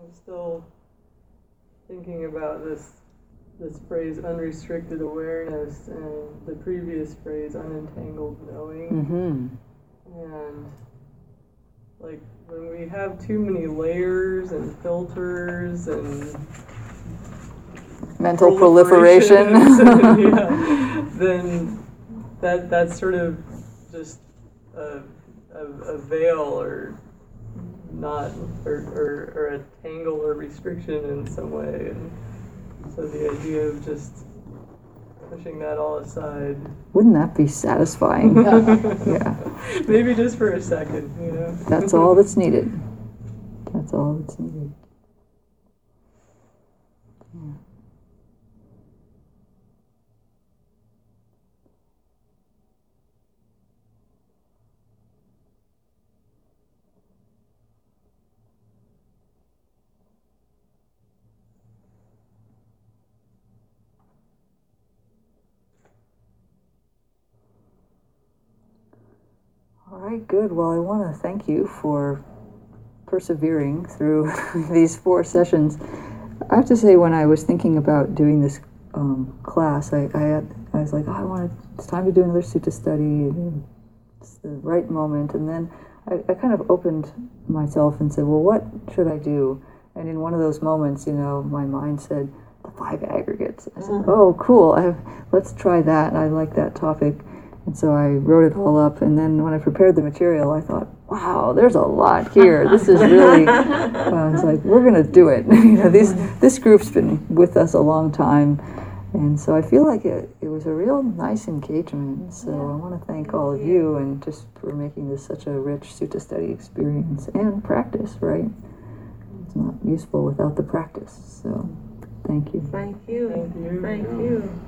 I'm still thinking about this this phrase unrestricted awareness and the previous phrase unentangled knowing. Mm-hmm. And like when we have too many layers and filters and Mental proliferation. proliferations, yeah, then that that's sort of just a, a, a veil or not or, or, or a tangle or restriction in some way and so the idea of just pushing that all aside Wouldn't that be satisfying? yeah, maybe just for a second you know that's all that's needed. That's all that's needed. Yeah. All right, good. Well, I want to thank you for persevering through these four sessions. I have to say, when I was thinking about doing this um, class, I, I, had, I was like, oh, I want to, it's time to do another sutta study. And it's the right moment. And then I, I kind of opened myself and said, well, what should I do? And in one of those moments, you know, my mind said, the five aggregates. I said, oh, cool. I have, let's try that. I like that topic. And so I wrote it all up. And then when I prepared the material, I thought, wow, there's a lot here. This is really, I was like, we're going to do it. you know, these, this group's been with us a long time. And so I feel like it, it was a real nice engagement. So I want to thank all of you and just for making this such a rich sutta study experience and practice, right? It's not useful without the practice. So thank you. Thank you. Thank you. Thank you.